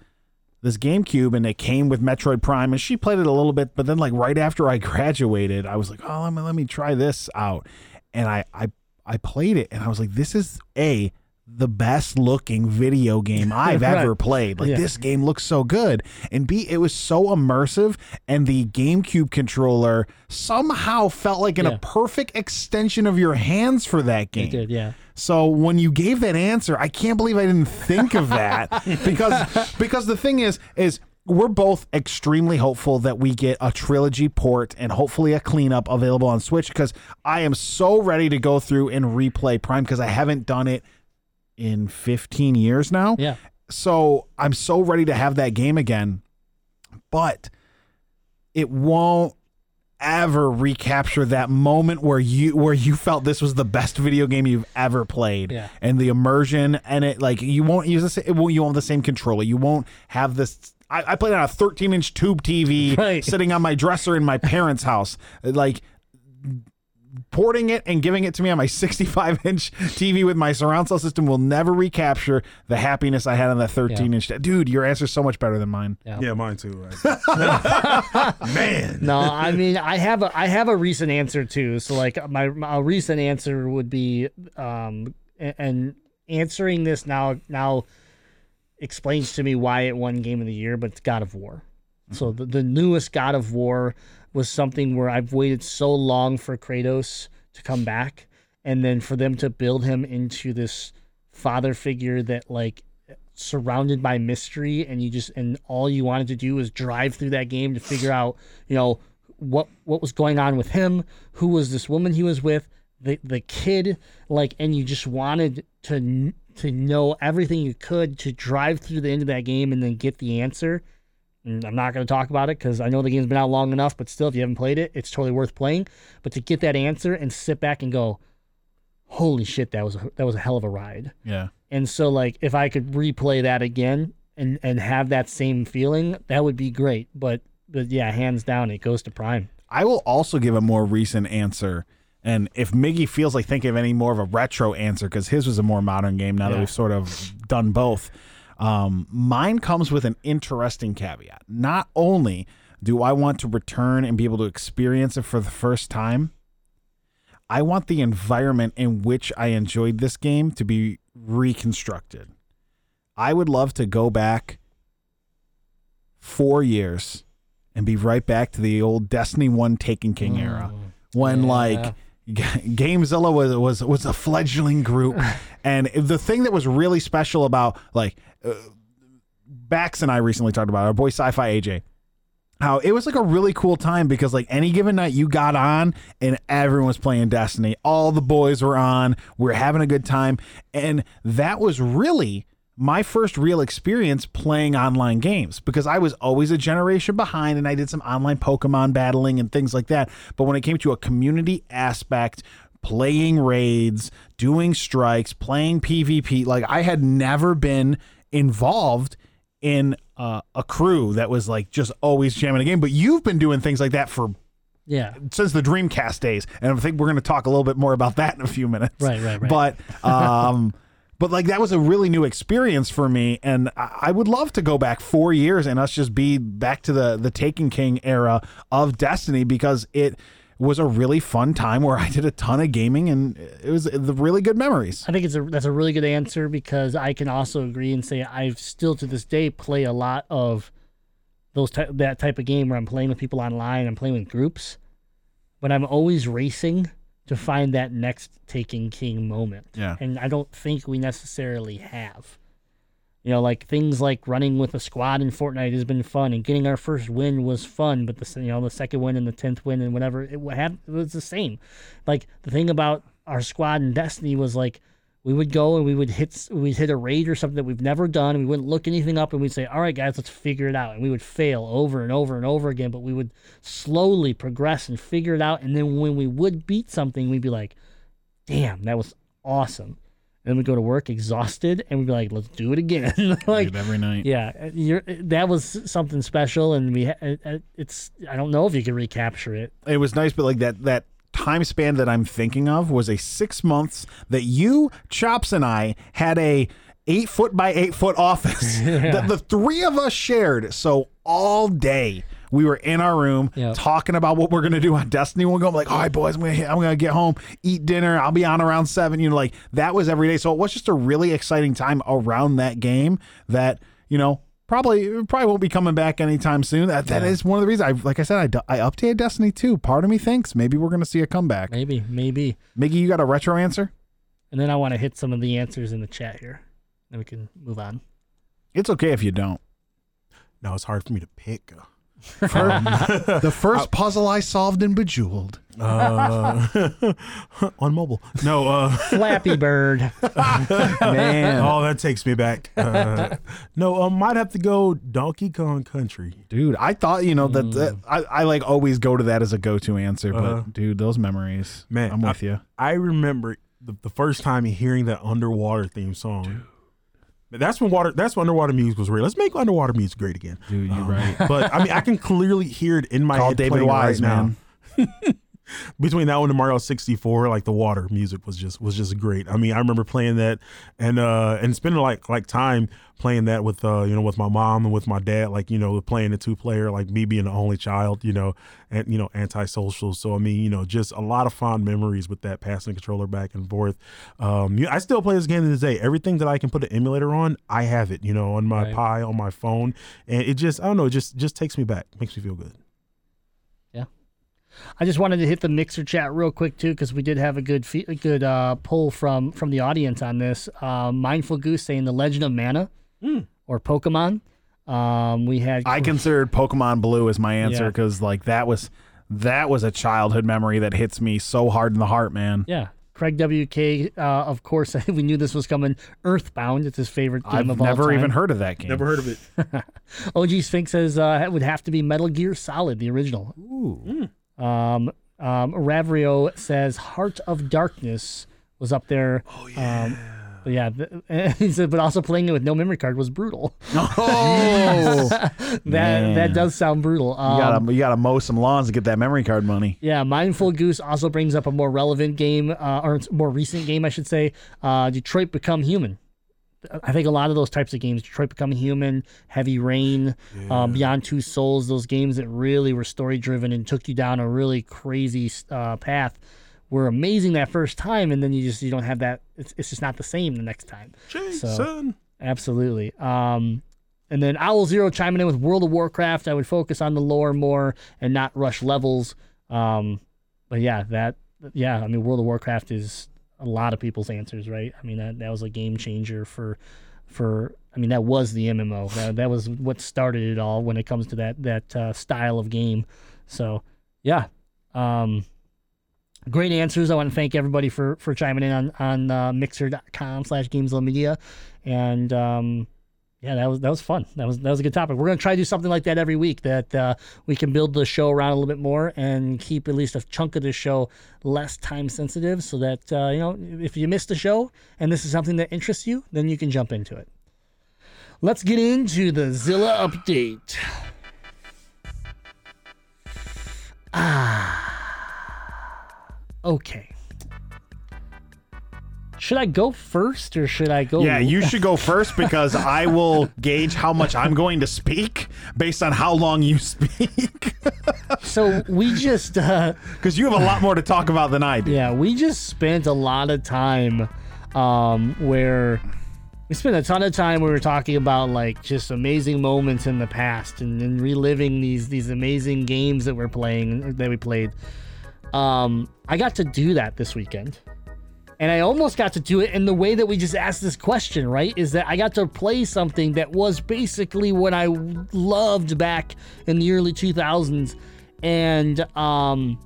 [SPEAKER 3] this GameCube and it came with Metroid Prime and she played it a little bit, but then like right after I *laughs* graduated, I was like, "Oh, let me let me try this out." And I I I played it and I was like, "This is a the best looking video game *laughs* I've
[SPEAKER 2] Right.
[SPEAKER 3] ever played. Like
[SPEAKER 2] Yeah.
[SPEAKER 3] this game looks so good. And B, it was so immersive and the GameCube controller somehow felt like in
[SPEAKER 2] Yeah.
[SPEAKER 3] a perfect extension of your hands for that game.
[SPEAKER 2] It did, yeah.
[SPEAKER 3] So when you gave that answer, I can't believe I didn't think of that *laughs* because because the thing is is we're both extremely hopeful that we get a trilogy port and hopefully a cleanup available on Switch because I am so ready to go through and replay Prime because I haven't done it in 15 years now.
[SPEAKER 2] Yeah.
[SPEAKER 3] So I'm so ready to have that game again. But it won't ever recapture that moment where you where you felt this was the best video game you've ever played
[SPEAKER 2] Yeah.
[SPEAKER 3] and the immersion and it like you won't use this it won't you won't have the same controller you won't have this I, I played on a 13 inch tube TV *laughs*
[SPEAKER 2] Right.
[SPEAKER 3] sitting on my dresser in my parents' house like porting it and giving it to me on my 65 inch TV with my surround sound system will never recapture the happiness I had on that 13 inch. Dude, your answer's so much better than mine.
[SPEAKER 4] Yeah, yeah mine too. Right? *laughs* *laughs* Man.
[SPEAKER 2] No, I mean I have a I have a recent answer too. So like my, my a recent answer would be um a- and answering this now now explains to me why it won game of the year, but it's God of War. So the, the newest God of War was something where I've waited so long for Kratos to come back and then for them to build him into this father figure that like surrounded by mystery and you just and all you wanted to do was drive through that game to figure out you know what what was going on with him who was this woman he was with the the kid like and you just wanted to to know everything you could to drive through the end of that game and then get the answer and I'm not going to talk about it because I know the game's been out long enough, but still, if you haven't played it, it's totally worth playing. But to get that answer and sit back and go, "Holy shit, that was a, that was a hell of a ride!"
[SPEAKER 3] Yeah.
[SPEAKER 2] And so, like, if I could replay that again and and have that same feeling, that would be great. But but yeah, hands down, it goes to Prime.
[SPEAKER 3] I will also give a more recent answer. And if Miggy feels like thinking of any more of a retro answer, because his was a more modern game now that we've sort of done both, um, mine comes with an interesting caveat. Not only do I want to return and be able to experience it for the first time, I want the environment in which I enjoyed this game to be reconstructed. I would love to go back four years and be right back to the old Destiny 1 Taken King era when
[SPEAKER 2] yeah.
[SPEAKER 3] like *laughs* Gamezilla was was was a fledgling group *laughs* and the thing that was really special about like uh, Bax and I recently talked about it, our boy Sci-Fi AJ how it was like a really cool time because like any given night you got on and everyone was playing Destiny. All the boys were on. We were having a good time. And that was really my first real experience playing online games because I was always a generation behind and I did some online Pokemon battling and things like that. But when it came to a community aspect, playing raids, doing strikes, playing PvP, like I had never been involved in uh, a crew that was like just always jamming a game. But you've been doing things like that for
[SPEAKER 2] Yeah,
[SPEAKER 3] since the Dreamcast days, and I think we're going to talk a little bit more about that in a few minutes.
[SPEAKER 2] Right, right, right.
[SPEAKER 3] But um, but like that was a really new experience for me, and I, would love to go back four years and us just be back to the the Taken King era of Destiny because it was a really fun time where I did a ton of gaming and it was the really good memories.
[SPEAKER 2] I think it's a that's a really good answer because I can also agree and say I've still to this day play a lot of those type that type of game where I'm playing with people online, I'm playing with groups, but I'm always racing to find that next Taken King moment.
[SPEAKER 3] Yeah.
[SPEAKER 2] And I don't think we necessarily have. You know, like things like running with a squad in Fortnite has been fun, and getting our first win was fun. But the you know the second win and the tenth win and whatever it had it was the same. Like the thing about our squad in Destiny was like we would go and we would hit we'd hit a raid or something that we've never done, and we wouldn't look anything up, and we'd say, "All right, guys, let's figure it out," and we would fail over and over and over again, but we would slowly progress and figure it out, and then when we would beat something, we'd be like, "Damn, that was awesome." And then we'd go to work exhausted, and we'd be like, "Let's do it again." *laughs* like
[SPEAKER 3] Dude, every night.
[SPEAKER 2] yeah, uh, you're, uh, that was something special, and we it- it- it's I don't know if you can recapture it.
[SPEAKER 3] it was nice, but like that that time span that I'm thinking of was a six months that you, Chops, and I had a eight foot by eight foot office *laughs* that the three of us shared. So all day we were in our room
[SPEAKER 2] Yeah.
[SPEAKER 3] talking about what we're gonna do on Destiny. We'll go I'm like, all right, boys, I'm gonna I'm gonna get home, eat dinner. I'll be on around seven. You know, like that was every day. So it was just a really exciting time around that game. That you know. Probably, probably won't be coming back anytime soon. That that is one of the reasons. I like I said, I updated Destiny 2. Part of me thinks maybe we're gonna see a comeback.
[SPEAKER 2] Maybe, maybe.
[SPEAKER 3] Miggy, you got a retro answer?
[SPEAKER 2] And then I want to hit some of the answers in the chat here. Then we can move on.
[SPEAKER 3] It's okay if you don't.
[SPEAKER 4] No, it's hard for me to pick. *laughs*
[SPEAKER 3] the first puzzle I solved in Bejeweled.
[SPEAKER 4] Uh, *laughs* on mobile. No, uh, *laughs*
[SPEAKER 2] Flappy Bird.
[SPEAKER 3] Man,
[SPEAKER 4] oh, that takes me back. Uh, no, I might have to go Donkey Kong Country.
[SPEAKER 3] dude, I thought you know that, that I, I like always go to that as a go-to answer, but
[SPEAKER 4] Uh-huh.
[SPEAKER 3] dude, those memories,
[SPEAKER 4] Man,
[SPEAKER 3] I'm with
[SPEAKER 4] I,
[SPEAKER 3] you.
[SPEAKER 4] I remember the, the first time hearing that underwater theme song. That's when water. That's when underwater music was real. Let's make underwater music great again.
[SPEAKER 3] Dude, you're um, right. *laughs*
[SPEAKER 4] But I mean, I can clearly hear it in my
[SPEAKER 3] Call
[SPEAKER 4] head
[SPEAKER 3] David Wise,
[SPEAKER 4] right now.
[SPEAKER 3] man. *laughs*
[SPEAKER 4] Between that one and Mario 64, like the water music was just was just great. I mean, I remember playing that and uh and spending like like time playing that with uh you know with my mom and with my dad, like you know playing the two player, like me being the only child, you know, and you know antisocial. So I mean, you know, just a lot of fond memories with that passing the controller back and forth. Um, yeah, I still play this game to this day. Everything that I can put an emulator on, I have it. You know, on my
[SPEAKER 2] Right.
[SPEAKER 4] Pi, on my phone, and it just I don't know, it just just takes me back, makes me feel good.
[SPEAKER 2] I just wanted to hit the mixer chat real quick too, because we did have a good fe- a good uh, pull from from the audience on this. Uh, Mindful Goose saying the Legend of Mana or Pokemon. Um, we had
[SPEAKER 3] I considered Pokemon Blue as my answer
[SPEAKER 2] Yeah.
[SPEAKER 3] because like that was that was a childhood memory that hits me so hard in the heart, man.
[SPEAKER 2] yeah. Craig WK, uh, of course, *laughs* we knew this was coming. Earthbound, it's his favorite game
[SPEAKER 3] I've
[SPEAKER 2] of all time never
[SPEAKER 3] even heard of that game.
[SPEAKER 4] Never heard of it. *laughs*
[SPEAKER 2] OG Sphinx says uh, it would have to be Metal Gear Solid, the original.
[SPEAKER 3] Ooh.
[SPEAKER 2] Um, um, Ravrio says Heart of Darkness was up there. Oh yeah. Um, but yeah, th- *laughs* he said, but also playing it with no memory card was brutal. *laughs*
[SPEAKER 3] Oh, *laughs*
[SPEAKER 2] That
[SPEAKER 3] Man.
[SPEAKER 2] that does sound brutal. Um,
[SPEAKER 3] you gotta you gotta mow some lawns to get that memory card money.
[SPEAKER 2] yeah, Mindful Goose also brings up a more relevant game, uh, or more recent game, I should say. Uh, Detroit Become Human. I think a lot of those types of games, Detroit Become Human, Heavy Rain, um, Beyond Two Souls, those games that really were story driven and took you down a really crazy uh, path, were amazing that first time, and then you just you don't have that. It's, it's just not the same the next time.
[SPEAKER 4] Jason.
[SPEAKER 2] Absolutely. Um, and then Owl Zero chiming in with World of Warcraft. I would focus on the lore more and not rush levels. Um, but yeah, that yeah, I mean World of Warcraft is a lot of people's answers, right? I mean that that was a game changer for for I mean that was the MMO. That, that was what started it all when it comes to that that uh, style of game. So yeah. Um, great answers. I want to thank everybody for for chiming in on on uh, mixer.com slash gamezilla media. And um, yeah, that was that was fun. That was that was a good topic. We're gonna try to do something like that every week that uh, we can build the show around a little bit more and keep at least a chunk of the show less time sensitive, so that uh, you know if you missed the show and this is something that interests you, then you can jump into it. Let's get into the Zilla update. Ah, okay. Should I go first or should I go?
[SPEAKER 3] Yeah, you should go first *laughs* because I will gauge how much I'm going to speak based on how long you speak. *laughs*
[SPEAKER 2] So we just, uh,
[SPEAKER 3] Because you have a lot more to talk about than I do.
[SPEAKER 2] yeah, we just spent a lot of time, um, where we spent a ton of time. We were talking about like just amazing moments in the past and, and reliving these these amazing games that we're playing that we played. Um, I got to do that this weekend. And I almost got to do it in the way that we just asked this question, right? Is that I got to play something that was basically what I loved back in the early 2000s and um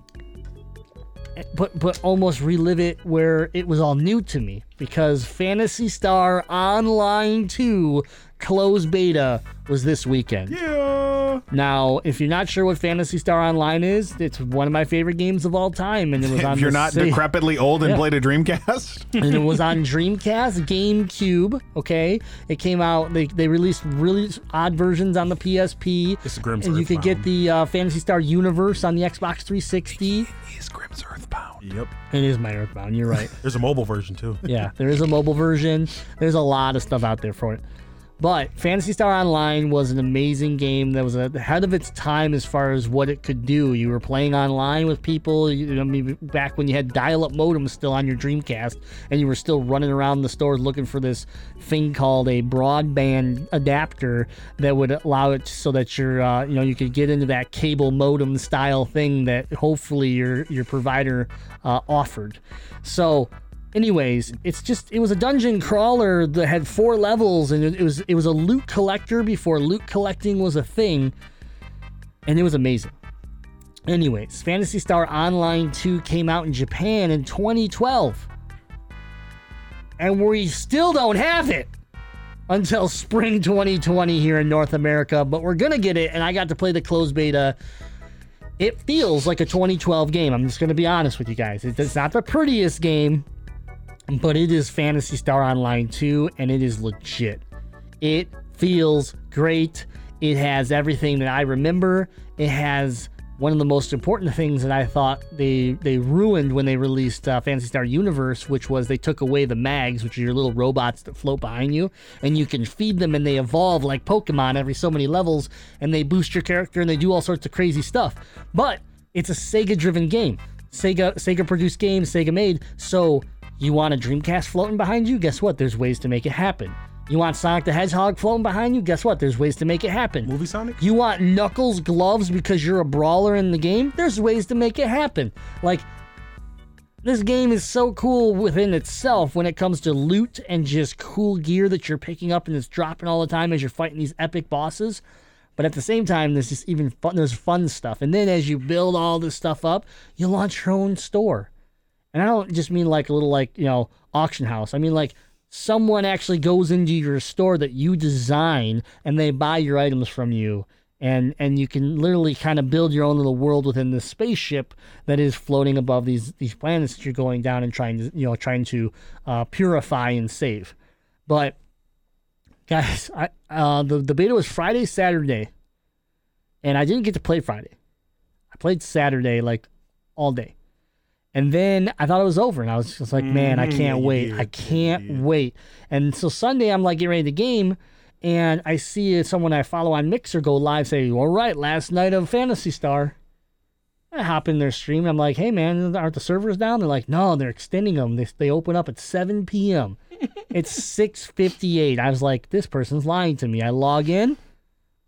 [SPEAKER 2] but but almost relive it where it was all new to me because Phantasy Star Online 2 closed beta was this weekend.
[SPEAKER 4] Yeah.
[SPEAKER 2] Now, if you're not sure what Phantasy Star Online is, it's one of my favorite games of all time and it was *laughs* on
[SPEAKER 3] If you're
[SPEAKER 2] the
[SPEAKER 3] not
[SPEAKER 2] sa-
[SPEAKER 3] decrepitly old and
[SPEAKER 2] Yeah.
[SPEAKER 3] played a Dreamcast, *laughs*
[SPEAKER 2] and it was on Dreamcast, GameCube. Okay, it came out. They, they released really odd versions on the PSP.
[SPEAKER 4] It's Grimm's
[SPEAKER 2] and you could get the uh, Phantasy Star Universe on the Xbox 360.
[SPEAKER 3] is Grimm's Earthbound.
[SPEAKER 4] Yep.
[SPEAKER 2] It is my Earthbound. You're right. *laughs*
[SPEAKER 4] There's a mobile version too.
[SPEAKER 2] yeah, there is a mobile version. There's a lot of stuff out there for it. But Phantasy Star Online was an amazing game that was ahead of its time as far as what it could do. You were playing online with people. You know, back when you had dial-up modems still on your Dreamcast, and you were still running around the stores looking for this thing called a broadband adapter that would allow it so that your, uh, you know, you could get into that cable modem style thing that hopefully your your provider uh, offered. So anyways it's just it was a dungeon crawler that had four levels and it, was it was a loot collector before loot collecting was a thing and it was amazing anyways phantasy star online 2 came out in japan in 2012 and we still don't have it until spring 2020 here in north america but we're gonna get it and i got to play the closed beta it feels like a 2012 game. I'm just going to be honest with you guys. It's not the prettiest game, but it is Phantasy Star Online 2 and it is legit. It feels great. It has everything that I remember. It has one of the most important things that I thought they they ruined when they released uh, Phantasy Star Universe, which was they took away the mags, which are your little robots that float behind you, and you can feed them and they evolve like Pokemon every so many levels, and they boost your character and they do all sorts of crazy stuff. But it's a Sega-driven game. Sega Sega produced games, Sega made, so you want a Dreamcast floating behind you? Guess what? There's ways to make it happen. You want Sonic the Hedgehog floating behind you? Guess what? There's ways to make it happen.
[SPEAKER 4] Movie Sonic?
[SPEAKER 2] You want Knuckles gloves because you're a brawler in the game? There's ways to make it happen. Like, this game is so cool within itself when it comes to loot and just cool gear that you're picking up and it's dropping all the time as you're fighting these epic bosses. But at the same time, there's just even fun, there's fun stuff. And then as you build all this stuff up, you launch your own store. And I don't just mean like a little like, you know, auction house. I mean like someone actually goes into your store that you design and they buy your items from you. And and you can literally kind of build your own little world within this spaceship that is floating above these these planets that you're going down and trying to you know trying to uh, purify and save. But guys I, uh, the, the beta was friday saturday. And i didn't get to play friday. I played saturday like all day and then I thought it was over, and I was just like, man, I can't
[SPEAKER 4] Mhm,
[SPEAKER 2] wait. I can't wait. And so Sunday, I'm like getting ready to game, and I see someone I follow on Mixer go live say, all right, last night of Phantasy Star. I hop in their stream, I'm like, hey, man, aren't the servers down? They're like, no, they're extending them. They, they open up at 7 p.m. it's *laughs* 6.58. I was like, this person's lying to me. I log in,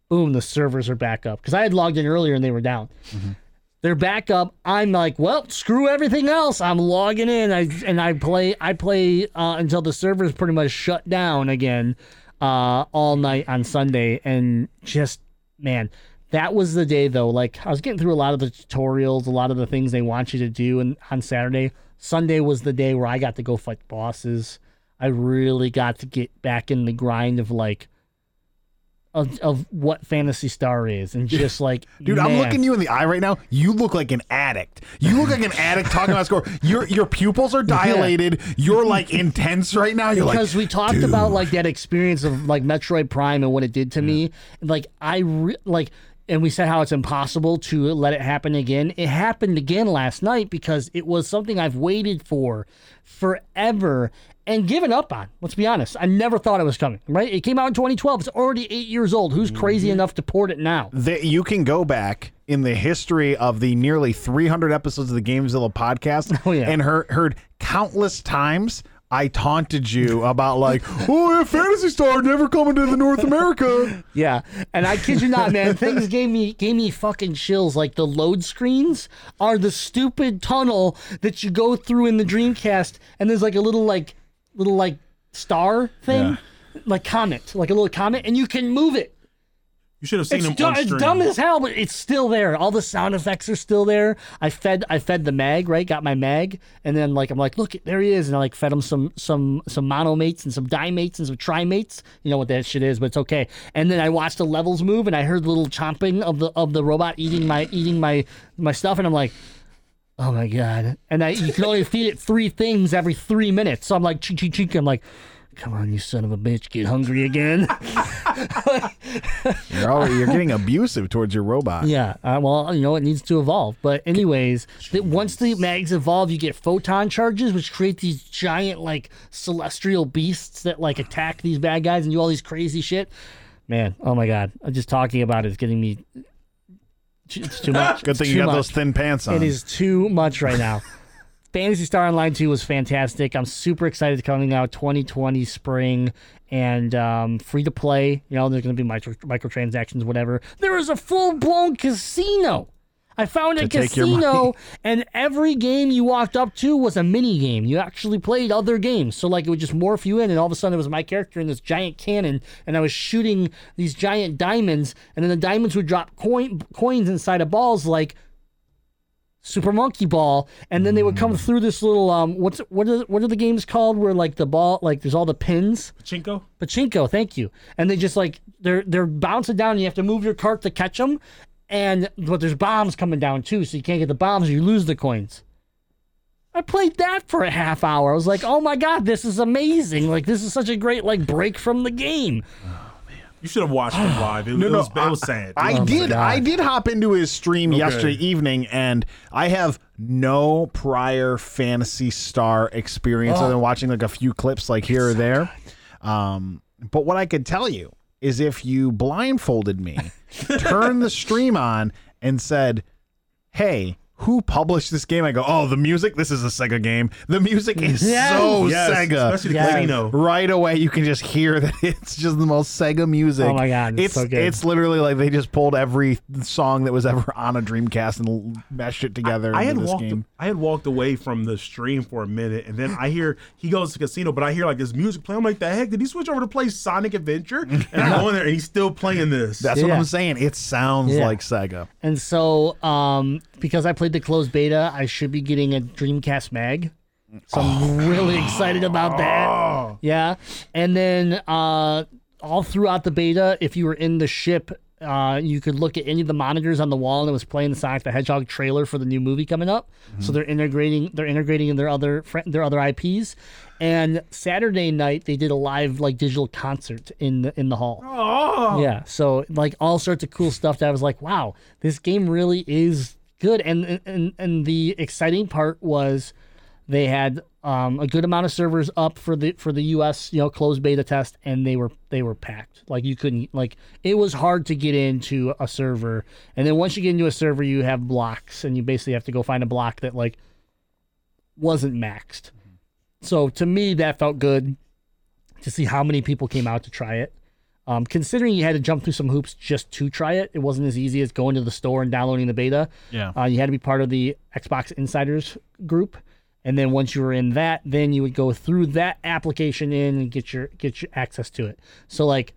[SPEAKER 2] boom, the servers are back up. Because I had logged in earlier, and they were down. They're back up. I'm like, well, screw everything else. I'm logging in. I and I play. I play uh, until the servers pretty much shut down again, uh, all night on Sunday. And just man, that was the day though. Like I was getting through a lot of the tutorials, a lot of the things they want you to do, and on Saturday, Sunday was the day where I got to go fight bosses. I really got to get back in the grind of like. Of, of what Phantasy Star is, and just like
[SPEAKER 3] Dude, I'm looking you in the eye right now. You look like an addict. You look like an addict talking about score. Your your pupils are *laughs* dilated. You're like intense right now. You're
[SPEAKER 2] because
[SPEAKER 3] like
[SPEAKER 2] we talked about like that experience of like Metroid Prime and what it did to me. Like I re- like, and we said how it's impossible to let it happen again. It happened again last night because it was something I've waited for forever and given up on. Let's be honest. I never thought it was coming. Right? It came out in 2012. It's already eight years old. Who's crazy mm-hmm. enough to port it now?
[SPEAKER 3] that you can go back in the history of the nearly 300 episodes of the Gamezilla podcast *laughs*
[SPEAKER 2] Oh, yeah.
[SPEAKER 3] and heard, heard countless times I taunted you about like, *laughs* oh, yeah, Phantasy Star never coming to the North America. *laughs*
[SPEAKER 2] Yeah, and I kid you not, man. Things gave me gave me fucking chills. Like the load screens are the stupid tunnel that you go through in the Dreamcast, and there's like a little like little like star thing, like comet, like a little comet, and you can move it.
[SPEAKER 4] You should have seen
[SPEAKER 2] It's,
[SPEAKER 4] him
[SPEAKER 2] du-
[SPEAKER 4] on
[SPEAKER 2] it's
[SPEAKER 4] stream.
[SPEAKER 2] dumb as hell, but it's still there. All the sound effects are still there. I fed I fed the mag, right? Got my mag, and then like I'm like, look, there he is, and I like fed him some some some monomates and some dimates and some trimates. You know what that shit is, but it's okay. And then I watched the levels move, and I heard the little chomping of the of the robot eating my eating my my stuff, and I'm like. Oh my god! And I, you can only feed it three things every three minutes. So I'm like, cheek, cheek, cheek. I'm like, come on, you son of a bitch, get hungry again. *laughs*
[SPEAKER 3] You're, already, you're getting abusive towards your robot.
[SPEAKER 2] Yeah, uh, well, you know, it needs to evolve. But anyways, that once the mags evolve, you get photon charges, which create these giant like celestial beasts that like attack these bad guys and do all these crazy shit. Man, oh my god, I'm just talking about it is getting me. It's too much.
[SPEAKER 3] Good thing you got
[SPEAKER 2] much.
[SPEAKER 3] those thin pants on.
[SPEAKER 2] It is too much right now. *laughs* Phantasy Star Online 2 was fantastic. I'm super excited coming out 2020 spring and um, free to play. You know, there's going to be micro, microtransactions, whatever. There is a full blown casino. I found a
[SPEAKER 3] To take your
[SPEAKER 2] casino, *laughs* and every game you walked up to was a mini game. You actually played other games. So, like, it would just morph you in, and all of a sudden, it was my character in this giant cannon, and I was shooting these giant diamonds, and then the diamonds would drop coin, coins inside of balls, like Super Monkey Ball, and then they would come through this little um what's what are what are the games called where like the ball like there's all the pins
[SPEAKER 4] Pachinko?
[SPEAKER 2] pachinko thank you and they just like they're they're bouncing down and you have to move your cart to catch them and but there's bombs coming down too so you can't get the bombs or you lose the coins I played that for a half hour. I was like, "Oh my god, this is amazing! Like, this is such a great like break from the game." Oh man.
[SPEAKER 4] You should have watched him live. It, *sighs*
[SPEAKER 3] No,
[SPEAKER 4] it
[SPEAKER 3] no,
[SPEAKER 4] was, it was sad.
[SPEAKER 3] I
[SPEAKER 2] Oh
[SPEAKER 3] did. I did hop into his stream
[SPEAKER 4] Okay.
[SPEAKER 3] yesterday evening, and I have no prior Phantasy Star experience other than watching like a few clips, like here or there. Um, but what I could tell you is, if you blindfolded me, turned the stream on, and said, "Hey." Who published this game? I go, oh, the music. This is a Sega game. The music is *laughs*
[SPEAKER 2] Yes.
[SPEAKER 3] so
[SPEAKER 4] Yes,
[SPEAKER 3] Sega.
[SPEAKER 4] especially the
[SPEAKER 2] Yes.
[SPEAKER 4] casino.
[SPEAKER 3] right away you can just hear *laughs* that it's just the most Sega music.
[SPEAKER 2] Oh my God, it's
[SPEAKER 3] it's
[SPEAKER 2] so good.
[SPEAKER 3] it's literally like they just pulled every song that was ever *laughs* on a Dreamcast and l- mashed it together
[SPEAKER 4] I
[SPEAKER 3] into
[SPEAKER 4] had
[SPEAKER 3] this
[SPEAKER 4] walked.
[SPEAKER 3] game.
[SPEAKER 4] I had walked away from the stream for a minute, and then I hear he goes to casino, but I hear like this music playing. I'm like, the heck? Did he switch over to play Sonic Adventure? And I go in there, and he's still playing this.
[SPEAKER 3] That's what I'm saying. It sounds
[SPEAKER 2] Yeah.
[SPEAKER 3] like Sega.
[SPEAKER 2] And so, um, because I played the closed beta, I should be getting a Dreamcast mag. So I'm really excited about that. Yeah. And then uh, all throughout the beta, if you were in the ship, uh, you could look at any of the monitors on the wall, and it was playing the Sonic the Hedgehog trailer for the new movie coming up. So they're integrating they're integrating in their other fr- their other IPs. And Saturday night they did a live like digital concert in the in the hall.
[SPEAKER 4] oh,
[SPEAKER 2] Yeah, so like all sorts of cool stuff that I was like, wow, this game really is good. And and and the exciting part was they had um, a good amount of servers up for the for the US, you know, closed beta test, and they were they were packed. Like you couldn't like it was hard to get into a server, and then once you get into a server, you have blocks, and you basically have to go find a block that like wasn't maxed. So to me, that felt good to see how many people came out to try it. Um, considering you had to jump through some hoops just to try it, it wasn't as easy as going to the store and downloading the beta.
[SPEAKER 3] Yeah.
[SPEAKER 2] Uh, you had to be part of the Xbox Insiders group, and then once you were in that, then you would go through that application in and get your get your access to it. So like,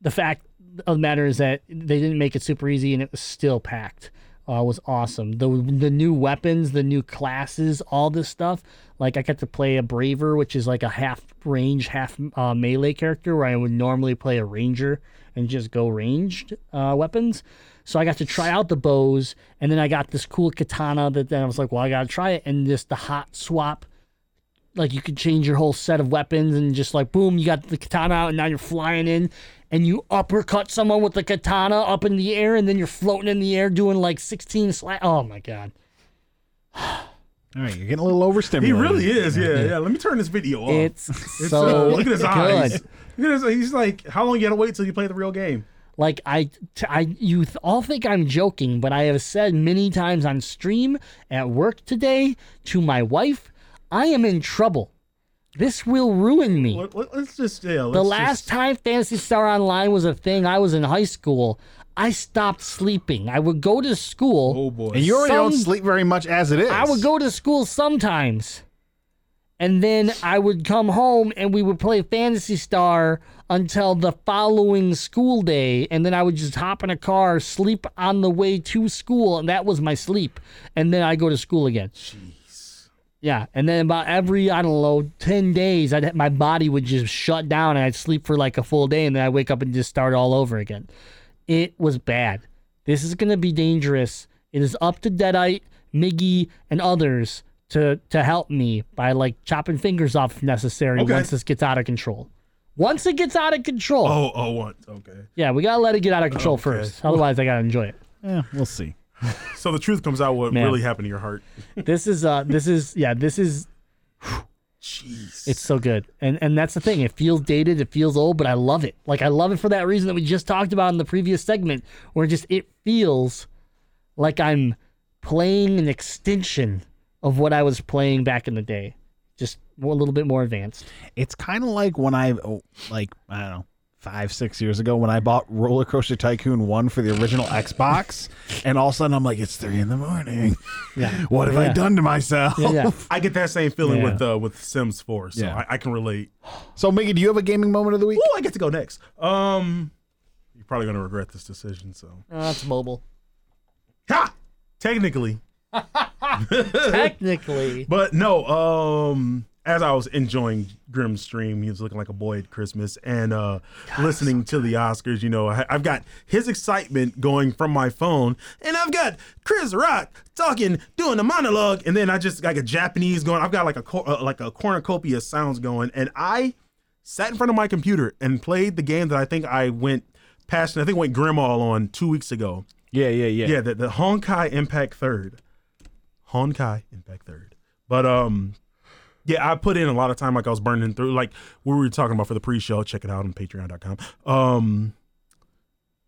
[SPEAKER 2] the fact of the matter is that they didn't make it super easy, and it was still packed. Uh, was awesome. The the new weapons, the new classes, all this stuff. Like I got to play a Braver, which is like a half range, half uh, melee character, where I would normally play a ranger and just go ranged uh, weapons. So I got to try out the bows, and then I got this cool katana that then I was like, well, I gotta try it, and just the hot swap like you could change your whole set of weapons and just like boom, you got the katana out and now you're flying in and you uppercut someone with the katana up in the air and then you're floating in the air doing like 16 sla Oh my god. *sighs*
[SPEAKER 3] All right, you're getting a little overstimulated.
[SPEAKER 4] he really is. Yeah, yeah. Let me turn this video off.
[SPEAKER 2] It's
[SPEAKER 4] It's,
[SPEAKER 2] so
[SPEAKER 4] uh, look at his
[SPEAKER 2] good.
[SPEAKER 4] eyes. Look at his, he's like, how long you gotta wait till you play the real game?
[SPEAKER 2] Like I, t- I, you th- all think I'm joking, but I have said many times on stream, at work today, to my wife, I am in trouble. This will ruin me.
[SPEAKER 4] Let, let, us just yeah. Let's
[SPEAKER 2] The last
[SPEAKER 4] just,
[SPEAKER 2] time Phantasy Star Online was a thing, I was in high school. I stopped sleeping. I would go to school.
[SPEAKER 4] Oh boy.
[SPEAKER 3] And you already don't sleep very much as it is.
[SPEAKER 2] I would go to school sometimes. And then I would come home and we would play Phantasy Star until the following school day. And then I would just hop in a car, sleep on the way to school, and that was my sleep. And then I go to school again. Jeez. Yeah, and then about every I don't know ten days, I'd my body would just shut down, and I'd sleep for like a full day, and then I would wake up and just start all over again. It was bad. This is gonna be dangerous. It is up to Deadite, Miggy, and others to to help me by like chopping fingers off if necessary
[SPEAKER 4] Okay.
[SPEAKER 2] once this gets out of control. Once it gets out of control,
[SPEAKER 4] Oh, oh, what? Okay.
[SPEAKER 2] yeah, we gotta let it get out of control
[SPEAKER 4] Okay.
[SPEAKER 2] first. Otherwise, I gotta enjoy it.
[SPEAKER 3] Yeah, we'll see.
[SPEAKER 4] So the truth comes out. What
[SPEAKER 2] Man.
[SPEAKER 4] really happened to your heart?
[SPEAKER 2] This is uh, this is yeah, this is
[SPEAKER 4] Jeez.
[SPEAKER 2] It's so good. And and that's the thing. It feels dated, it feels old, but I love it. Like I love it for that reason that we just talked about in the previous segment where just it feels like I'm playing an extension of what I was playing back in the day. Just more, a little bit more advanced.
[SPEAKER 3] It's kind of like when I, oh, like, I don't know, five, six years ago when I bought Roller Coaster Tycoon 1 for the original Xbox. *laughs* And all of a sudden I'm like, it's three in the morning.
[SPEAKER 2] Yeah. *laughs*
[SPEAKER 3] What have I done to myself?
[SPEAKER 2] Yeah, yeah. *laughs*
[SPEAKER 4] I get that same feeling
[SPEAKER 2] Yeah.
[SPEAKER 4] with uh, with Sims 4, so
[SPEAKER 3] Yeah.
[SPEAKER 4] I, I can relate.
[SPEAKER 3] So, Miggy, do you have a gaming moment of the week?
[SPEAKER 4] Oh, I get to go next. Um, you're probably gonna regret this decision. So,
[SPEAKER 2] Uh, that's mobile.
[SPEAKER 4] ha! Technically,
[SPEAKER 2] Technically.
[SPEAKER 4] But no, um, as I was enjoying Grimm's stream, he was looking like a boy at Christmas, and uh, listening to the Oscars, you know, I, I've got his excitement going from my phone, and I've got Chris Rock talking, doing a monologue, and then I just like a Japanese going. I've got like a cor- uh, like a cornucopia of sounds going, and I sat in front of my computer and played the game that I think I went past. I think went Grimmall on two weeks ago.
[SPEAKER 3] Yeah, yeah, yeah.
[SPEAKER 4] Yeah, the, the Honkai Impact Third. Honkai Impact Third. But um yeah, I put in a lot of time like I was burning through like what we were talking about for the pre-show. Check it out on patreon.com. Um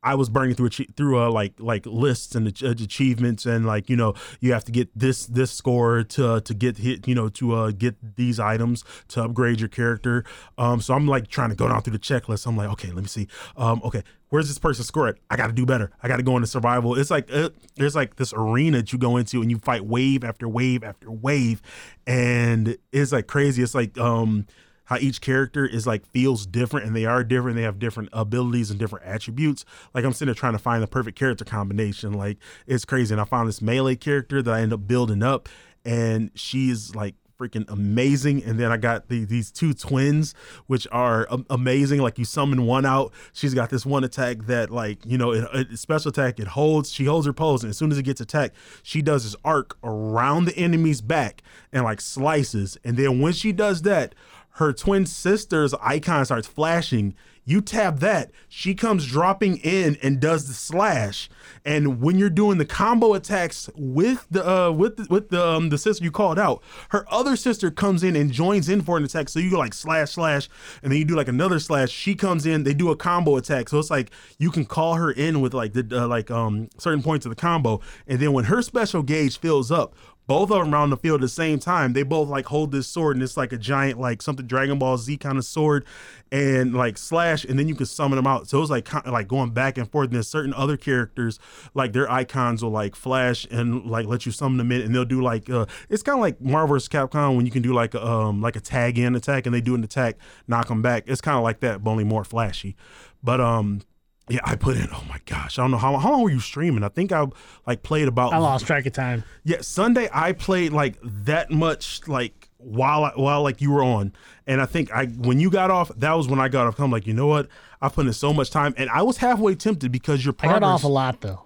[SPEAKER 4] I was burning through through uh, like like lists and ach- achievements and like you know you have to get this this score to to get hit you know to uh get these items to upgrade your character. Um, so I'm like trying to go down through the checklist. I'm like, okay, let me see. Um, okay, where's this person score at? I got to do better. I got to go into survival. It's like uh, there's like this arena that you go into and you fight wave after wave after wave, and it's like crazy. It's like um how each character is like feels different and they are different. They have different abilities and different attributes. Like I'm sitting there trying to find the perfect character combination. Like it's crazy. And I found this melee character that I end up building up, and she's like freaking amazing. And then I got the, these two twins, which are am- amazing. Like you summon one out, she's got this one attack that like you know, it, it- special attack. It holds, she holds her pose, and as soon as it gets attacked, she does this arc around the enemy's back and like slices. And then when she does that, her twin sister's icon starts flashing. You tap that, she comes dropping in and does the slash. And when you're doing the combo attacks with the uh, with the, with the um, the sister you called out, her other sister comes in and joins in for an attack. So you go like slash slash, and then you do like another slash. She comes in, they do a combo attack. So it's like you can call her in with like the uh, like um certain points of the combo, and then when her special gauge fills up, both of them around the field at the same time. They both like hold this sword, and it's like a giant, like something Dragon Ball Z kind of sword, and like slash, and then you can summon them out. So it was like kind of like going back and forth. And there's certain other characters, like their icons will like flash and like let you summon them in, and they'll do like uh, it's kind of like Marvel vs. Capcom when you can do like um like a tag in attack, and they do an attack, knock them back. It's kind of like that, but only more flashy. But um. Yeah, I put in. Oh my gosh, I don't know how how long were you streaming? I think I like played about
[SPEAKER 2] I lost track of time.
[SPEAKER 4] yeah, Sunday I played like that much like while I, while like you were on, and I think I when you got off, that was when I got off. I'm like, you know what? I put in so much time, and I was halfway tempted because your
[SPEAKER 2] I
[SPEAKER 4] progress.
[SPEAKER 2] got off a lot though.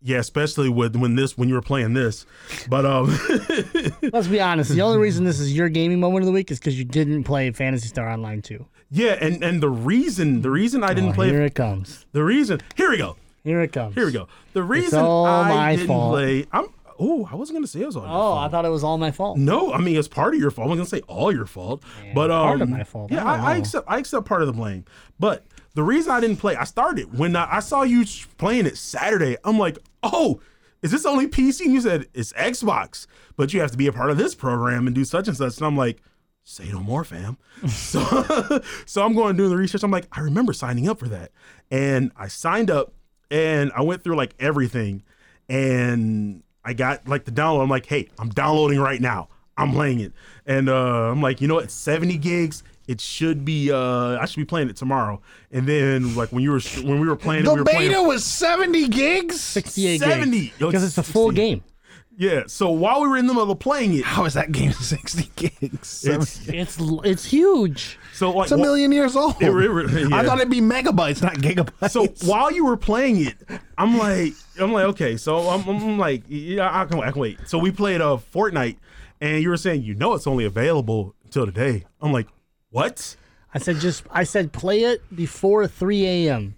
[SPEAKER 4] Yeah, especially with when this when you were playing this, but um, *laughs*
[SPEAKER 2] Let's be honest. The only reason this is your gaming moment of the week is because you didn't play Phantasy Star Online 2.
[SPEAKER 4] Yeah, and and the reason the reason I didn't
[SPEAKER 2] Oh,
[SPEAKER 4] play
[SPEAKER 2] Here it comes.
[SPEAKER 4] the reason here we go
[SPEAKER 2] Here it comes.
[SPEAKER 4] here we go the reason I didn't
[SPEAKER 2] fault.
[SPEAKER 4] play I'm oh I wasn't gonna say it was all your
[SPEAKER 2] Oh. I thought it was all my fault.
[SPEAKER 4] No, I mean it's part of your fault. I'm gonna say all your fault, but um,
[SPEAKER 2] part of my fault.
[SPEAKER 4] Yeah,
[SPEAKER 2] I
[SPEAKER 4] I, I accept. I accept part of the blame. But the reason I didn't play, I started when I, I saw you playing it Saturday. I'm like, oh, is this only PC? And you said it's Xbox, but you have to be a part of this program and do such and such. And I'm like. Say no more, fam. *laughs* so, so I'm going to do the research. I'm like, I remember signing up for that, and I signed up, and I went through like everything, and I got like the download. I'm like, hey, I'm downloading right now. I'm playing it, and uh, I'm like, you know what? 70 gigs. It should be. Uh, I should be playing it tomorrow. And then, like when you were when we were playing, it,
[SPEAKER 3] The
[SPEAKER 4] we were
[SPEAKER 3] beta
[SPEAKER 4] playing
[SPEAKER 3] was 70 gigs?
[SPEAKER 2] 68
[SPEAKER 4] 70.
[SPEAKER 2] gigs. Because it's a full game.
[SPEAKER 4] Yeah. So while we were in the middle of playing it,
[SPEAKER 3] How is that game *laughs* 60 gigs?
[SPEAKER 4] it's
[SPEAKER 2] It's it's huge.
[SPEAKER 4] so like
[SPEAKER 3] It's a
[SPEAKER 4] wh-
[SPEAKER 3] million years old.
[SPEAKER 4] It re- re-
[SPEAKER 3] I thought it'd be megabytes, not gigabytes.
[SPEAKER 4] So while you were playing it, I'm like, I'm like, okay. So I'm, I'm like, yeah, I can, I can wait. So we played a uh, Fortnite, and you were saying, you know, it's only available until today. I'm like, what?
[SPEAKER 2] I said just I said play it before 3 a.m.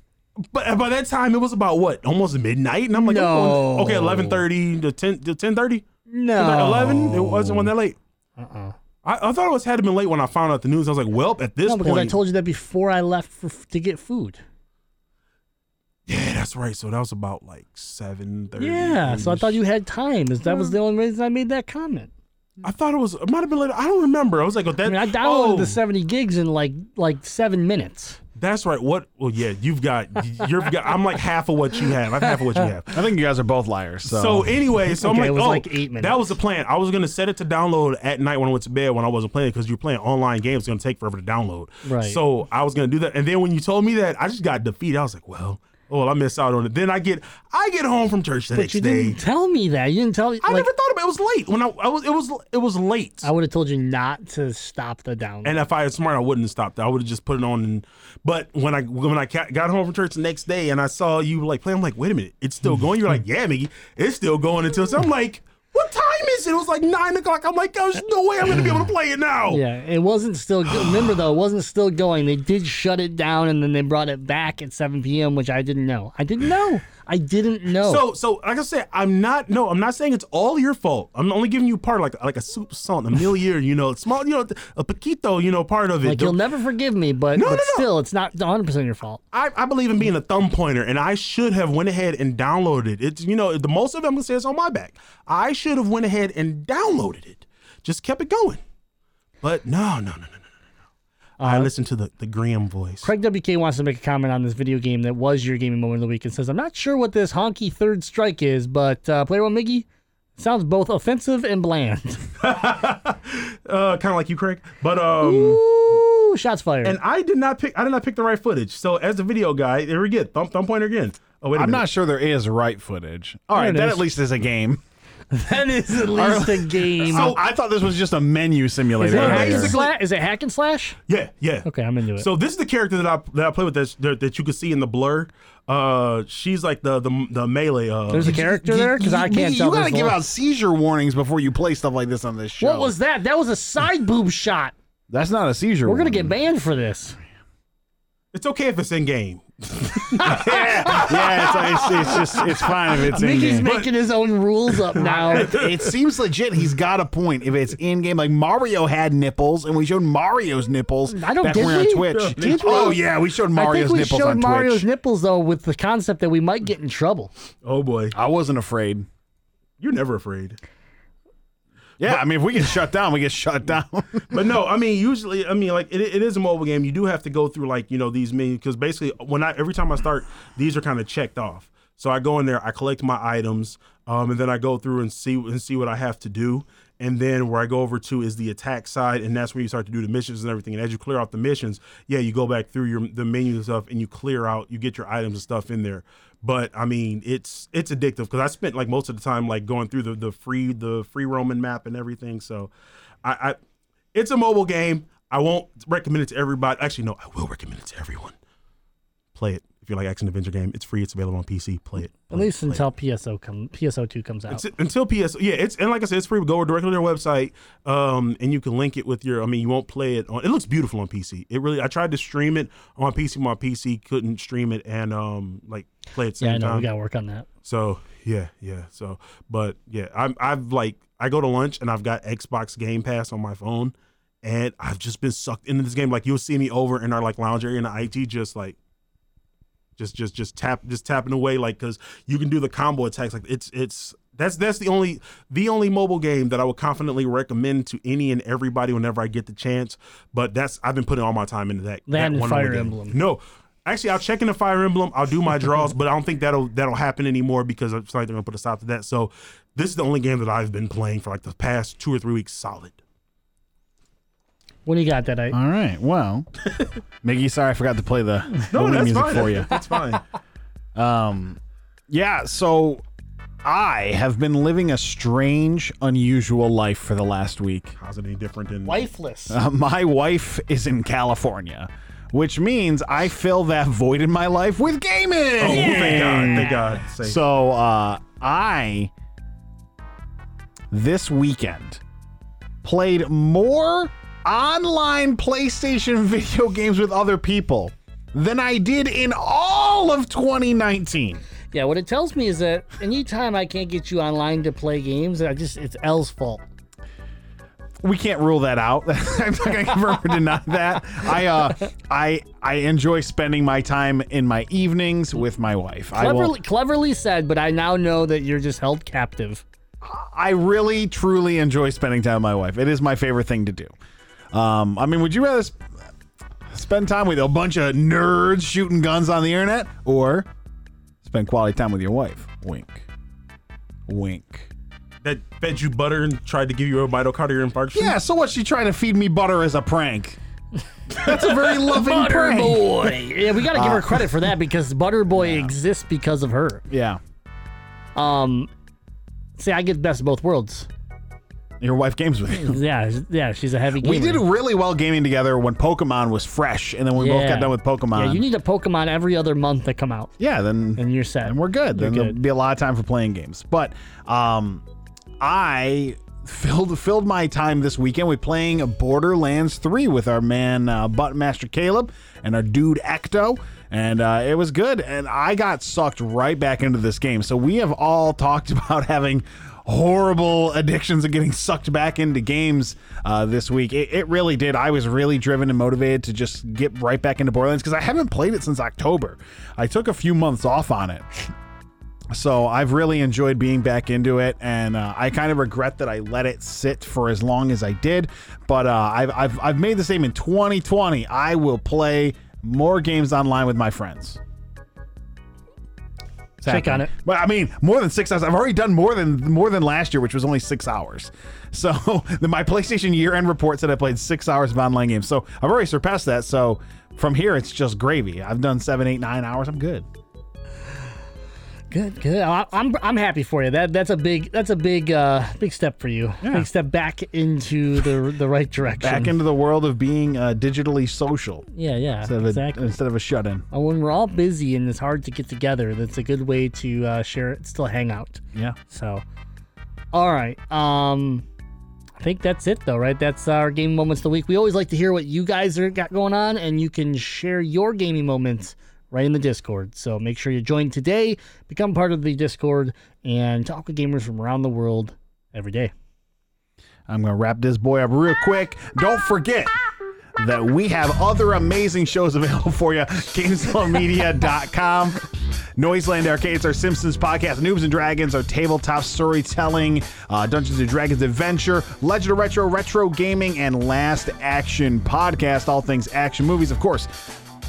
[SPEAKER 4] But uh, by that time, it was about what, almost midnight, and I'm like, I'm
[SPEAKER 2] No.
[SPEAKER 4] going- okay, 11:30 to 10 to 10:30.
[SPEAKER 2] No.
[SPEAKER 4] 11. It wasn't when that late. Uh-uh. I, I thought it was had to been late when I found out the news. I was like, well, at this
[SPEAKER 2] No, because
[SPEAKER 4] point,
[SPEAKER 2] I told you that before I left for, to get food.
[SPEAKER 4] yeah, that's right. So that was about like 7:30.
[SPEAKER 2] Yeah, so I thought you had time. Is that was the only reason I made that comment.
[SPEAKER 4] I thought it was. It might have been later. I don't remember. I was like, oh, that.
[SPEAKER 2] I mean, I downloaded
[SPEAKER 4] oh.
[SPEAKER 2] the 70 gigs in like like seven minutes.
[SPEAKER 4] That's right. What? Well, yeah, you've got. You're. Got, I'm like half of what you have. I'm half of what you have. *laughs*
[SPEAKER 3] I think you guys are both liars. So,
[SPEAKER 4] So anyway, so
[SPEAKER 2] Okay,
[SPEAKER 4] I'm
[SPEAKER 2] it
[SPEAKER 4] like,
[SPEAKER 2] was
[SPEAKER 4] oh,
[SPEAKER 2] like eight minutes.
[SPEAKER 4] that was the plan. I was gonna set it to download at night when I went to bed when I wasn't playing because you're playing online games. It's gonna take forever to download.
[SPEAKER 2] Right.
[SPEAKER 4] So I was gonna do that, and then when you told me that, I just got defeated. I was like, well, oh, I missed out on it. Then I get, I get home from church the
[SPEAKER 2] But
[SPEAKER 4] next
[SPEAKER 2] you
[SPEAKER 4] day.
[SPEAKER 2] didn't tell me that. You didn't tell me.
[SPEAKER 4] I
[SPEAKER 2] like,
[SPEAKER 4] never thought about it. It was late when I, I was. It was. It was late.
[SPEAKER 2] I would have told you not to stop the download.
[SPEAKER 4] And if I had smart, I wouldn't have stopped. I would have just put it on. And, but when I when I got home from church the next day and I saw you like playing, I'm like, wait a minute, it's still going. You're like, yeah, Mickey, it's still going until. So I'm like, what time is it? It was like nine o'clock. I'm like, there's no way I'm gonna be able to play it now.
[SPEAKER 2] yeah, it wasn't still. Go- remember though, it wasn't still going. They did shut it down, and then they brought it back at 7 p.m., which I didn't know. I didn't know. I didn't know.
[SPEAKER 4] So, so like I said, I'm not. No, I'm not saying it's all your fault. I'm only giving you part, like like a soup salt, a million, you know, small, you know, a paquito, you know, part of it.
[SPEAKER 2] like you'll never forgive me, but
[SPEAKER 4] No,
[SPEAKER 2] but
[SPEAKER 4] no, no.
[SPEAKER 2] still, it's not 100 percent your fault.
[SPEAKER 4] I, I believe in being a thumb pointer, and I should have went ahead and downloaded it. It's you know the most of it I'm gonna say is on my back. I should have went ahead and downloaded it, just kept it going. But no, no, no, no. I listened to the the Graham voice.
[SPEAKER 2] Craig WK wants to make a comment on this video game that was your gaming moment of the week and says, I'm not sure what this Honkai third strike is, but uh, Player One Miggy sounds both offensive and bland. *laughs* *laughs*
[SPEAKER 4] Uh, kind of like you, Craig. But um,
[SPEAKER 2] Ooh, shots fired.
[SPEAKER 4] and I did not pick. I did not pick the right footage. So as a video guy, there we get thumb thumb pointer again. Oh wait, a
[SPEAKER 3] I'm
[SPEAKER 4] minute.
[SPEAKER 3] not sure there is right footage. All
[SPEAKER 2] There
[SPEAKER 3] right,
[SPEAKER 2] it
[SPEAKER 3] that
[SPEAKER 2] is.
[SPEAKER 3] at least is a game. *laughs*
[SPEAKER 2] that is at least a game.
[SPEAKER 3] So I thought this was just a menu
[SPEAKER 2] is,
[SPEAKER 3] simulator.
[SPEAKER 2] it hack and slash? is it hack and slash?
[SPEAKER 4] Yeah, yeah.
[SPEAKER 2] Okay, I'm into it.
[SPEAKER 4] So this is the character that I that I play with that that, that you can see in the blur. Uh, she's like the the the melee. Uh,
[SPEAKER 2] There's a character there? Because I can't
[SPEAKER 3] you,
[SPEAKER 2] tell.
[SPEAKER 3] You gotta give
[SPEAKER 2] one.
[SPEAKER 3] out seizure warnings before you play stuff like this on this show.
[SPEAKER 2] What was that? That was a side boob shot.
[SPEAKER 3] That's not a seizure.
[SPEAKER 2] We're gonna
[SPEAKER 3] warning.
[SPEAKER 2] get banned for this.
[SPEAKER 4] It's okay if it's in game. *laughs*
[SPEAKER 3] yeah, it's, it's, it's just it's fine if it's in
[SPEAKER 2] Miggy's
[SPEAKER 3] game.
[SPEAKER 2] making his own rules up now.
[SPEAKER 3] it seems legit. He's got a point. If it's in game, like Mario had nipples, and we showed Mario's nipples.
[SPEAKER 2] I don't-
[SPEAKER 3] back
[SPEAKER 2] did
[SPEAKER 3] when we
[SPEAKER 2] we?
[SPEAKER 3] on Twitch.
[SPEAKER 2] Did we?
[SPEAKER 3] Oh yeah, we showed Mario's
[SPEAKER 2] I
[SPEAKER 3] Mario's
[SPEAKER 2] think we
[SPEAKER 3] nipples
[SPEAKER 2] showed
[SPEAKER 3] on
[SPEAKER 2] Mario's
[SPEAKER 3] Twitch.
[SPEAKER 2] nipples though, with the concept that we might get in trouble.
[SPEAKER 4] Oh boy,
[SPEAKER 3] I wasn't afraid.
[SPEAKER 4] you're never afraid.
[SPEAKER 3] Yeah, I mean, if we get shut down, we get shut down. *laughs*
[SPEAKER 4] But no, I mean, usually, I mean, like it, it is a mobile game. You do have to go through like you know these menus because basically, when I every time I start, these are kind of checked off. So I go in there, I collect my items, um, and then I go through and see and see what I have to do. And then where I go over to is the attack side, and that's where you start to do the missions and everything. And as you clear out the missions, yeah, you go back through your the menu and stuff, and you clear out, you get your items and stuff in there. But I mean, it's it's addictive because I spent like most of the time like going through the the free the free roaming map and everything. So, I, I it's a mobile game. I won't recommend it to everybody. Actually, no, I will recommend it to everyone. Play it if you like action adventure game. It's free. It's available on PC. Play it.
[SPEAKER 2] At
[SPEAKER 4] Play it,
[SPEAKER 2] least
[SPEAKER 4] it.
[SPEAKER 2] until PSO come PSO two comes out.
[SPEAKER 4] It's- until PS. Yeah, it's and like I said, it's free. Go directly to their website, um, and you can link it with your. I mean, you won't play it on. It looks beautiful on PC. It really. I tried to stream it on PC. My PC couldn't stream it and um like play it at
[SPEAKER 2] yeah, I know
[SPEAKER 4] time.
[SPEAKER 2] we gotta work on that.
[SPEAKER 4] So yeah, yeah. So, but yeah, I'm I've like I go to lunch and I've got Xbox Game Pass on my phone, and I've just been sucked into this game. Like you'll see me over in our like lounge area in the IT, just like. Just, just, just tap, just tapping away, like because you can do the combo attacks. Like it's, it's that's that's the only the only mobile game that I would confidently recommend to any and everybody whenever I get the chance. But that's I've been putting all my time into that.
[SPEAKER 2] That and
[SPEAKER 4] one
[SPEAKER 2] Fire. Emblem.
[SPEAKER 4] No, actually, I'll check in the Fire Emblem. I'll do my draws, but I don't think that'll that'll happen anymore because it's like they're gonna put a stop to that. So this is the only game that I've been playing for like the past two or three weeks solid.
[SPEAKER 2] When you got that, I
[SPEAKER 3] All right. Well, *laughs* Miggy, sorry I forgot to play the, the
[SPEAKER 4] No,
[SPEAKER 3] Wii music
[SPEAKER 4] fine.
[SPEAKER 3] for you.
[SPEAKER 4] That's fine. *laughs*
[SPEAKER 3] Um, yeah. So I have been living a strange, unusual life for the last week.
[SPEAKER 4] How's it any different than
[SPEAKER 2] Wifeless.
[SPEAKER 3] Uh, my wife is in California, which means I fill that void in my life with gaming.
[SPEAKER 4] Oh, thank God! Thank God! Say,
[SPEAKER 3] So uh, I this weekend played more online PlayStation *laughs* video games with other people than I did in all of 2019.
[SPEAKER 2] Yeah, what it tells me is that anytime I can't get you online to play games, I just it's L's fault.
[SPEAKER 3] We can't rule that out. *laughs* I'm not gonna confirm or deny that. I uh, I I enjoy spending my time in my evenings with my wife. I will,
[SPEAKER 2] Cleverly, cleverly said, but I now know that you're just held captive.
[SPEAKER 3] I really truly enjoy spending time with my wife. It is my favorite thing to do. Um, I mean, would you rather sp- spend time with a bunch of nerds shooting guns on the internet or spend quality time with your wife? Wink. Wink.
[SPEAKER 4] that fed you butter and tried to give you a mitochondrial infarction.
[SPEAKER 3] Yeah, so what? She trying to feed me butter as a prank. That's a very *laughs* loving
[SPEAKER 2] Butter
[SPEAKER 3] prank.
[SPEAKER 2] Boy. Yeah, we got to give her credit for that because Butter Boy exists because of her.
[SPEAKER 3] Yeah.
[SPEAKER 2] Um, see, I get best of both worlds.
[SPEAKER 3] Your wife games with you.
[SPEAKER 2] Yeah, yeah, she's a heavy gamer.
[SPEAKER 3] We did really well gaming together when Pokemon was fresh, and then we both
[SPEAKER 2] Yeah.
[SPEAKER 3] got done with Pokemon.
[SPEAKER 2] Yeah, you need a Pokemon every other month to come out,
[SPEAKER 3] Yeah, then
[SPEAKER 2] and you're set.
[SPEAKER 3] and we're good. Then there'll
[SPEAKER 2] good.
[SPEAKER 3] be a lot of time for playing games. But um, I filled filled my time this weekend with playing Borderlands 3 with our man uh, Buttmaster Caleb and our dude Ecto. And uh, it was good. And I got sucked right back into this game. So we have all *laughs* talked about having horrible addictions and getting sucked back into games uh, this week. It, it really did. I was really driven and motivated to just get right back into Borderlands because I haven't played it since October. I took a few months off on it. So I've really enjoyed being back into it, and uh, I kind of regret that I let it sit for as long as I did. But uh, I've, I've I've made the same in 2020. I will play more games online with my friends.
[SPEAKER 2] Check on it.
[SPEAKER 3] But I mean, more than six hours. I've already done more than more than last year, which was only six hours. So *laughs* the, my PlayStation year-end report said I played six hours of online games. So I've already surpassed that. So from here, it's just gravy. I've done seven, eight, nine hours. I'm good.
[SPEAKER 2] Good, good. I- I'm I'm happy for you. That that's a big that's a big uh big step for you.
[SPEAKER 3] Yeah.
[SPEAKER 2] Big step back into the the right direction.
[SPEAKER 3] Back into the world of being uh, digitally social
[SPEAKER 2] yeah, yeah,
[SPEAKER 3] instead of
[SPEAKER 2] exactly.
[SPEAKER 3] a, instead of a shut-in.
[SPEAKER 2] Uh, when we're all busy and it's hard to get together, that's a good way to uh, share it, still hang out.
[SPEAKER 3] Yeah.
[SPEAKER 2] So, all right. Um, I think that's it though, right? That's our gaming moments of the week. We always like to hear what you guys are got going on, and you can share your gaming moments right in the Discord. So make sure you join today, become part of the Discord, and talk with gamers from around the world every day.
[SPEAKER 3] I'm going to wrap this boy up real quick. Don't forget that we have other amazing shows available for you. GameZillaMedia.com. Noiseland Arcades, our Simpsons podcast, Noobs and Dragons, our tabletop storytelling, uh, Dungeons and Dragons Adventure, Legend of Retro, Retro Gaming, and Last Action Podcast. All things action movies, of course.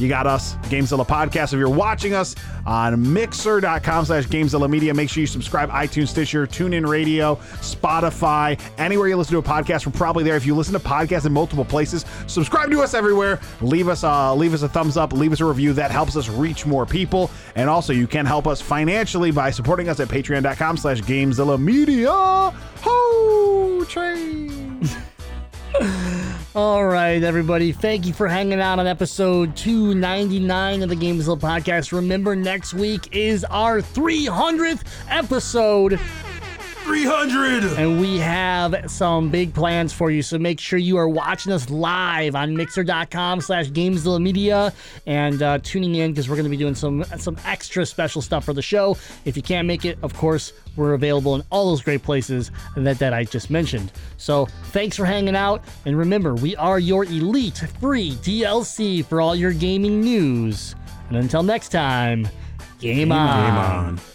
[SPEAKER 3] You got us, Gamezilla Podcast. If you're watching us on mixer.com slash Gamezilla Media, make sure you subscribe iTunes, Stitcher, TuneIn Radio, Spotify, anywhere you listen to a podcast. We're probably there. If you listen to podcasts in multiple places, subscribe to us everywhere. Leave us uh, leave us a thumbs up, leave us a review. That helps us reach more people. And also you can help us financially by supporting us at patreon.com slash Gamezilla Media. Ho train. *laughs*
[SPEAKER 2] All right, everybody. Thank you for hanging out on episode 299 of the Gamezilla podcast. Remember, next week is our 300th episode.
[SPEAKER 4] 300.
[SPEAKER 2] and we have some big plans for you. So make sure you are watching us live on Mixer.com slash Gamezilla Media and uh, tuning in because we're going to be doing some some extra special stuff for the show. If you can't make it, of course, we're available in all those great places that that I just mentioned. So thanks for hanging out, and remember, we are your elite free DLC for all your gaming news. And until next time, game on.
[SPEAKER 4] Game on.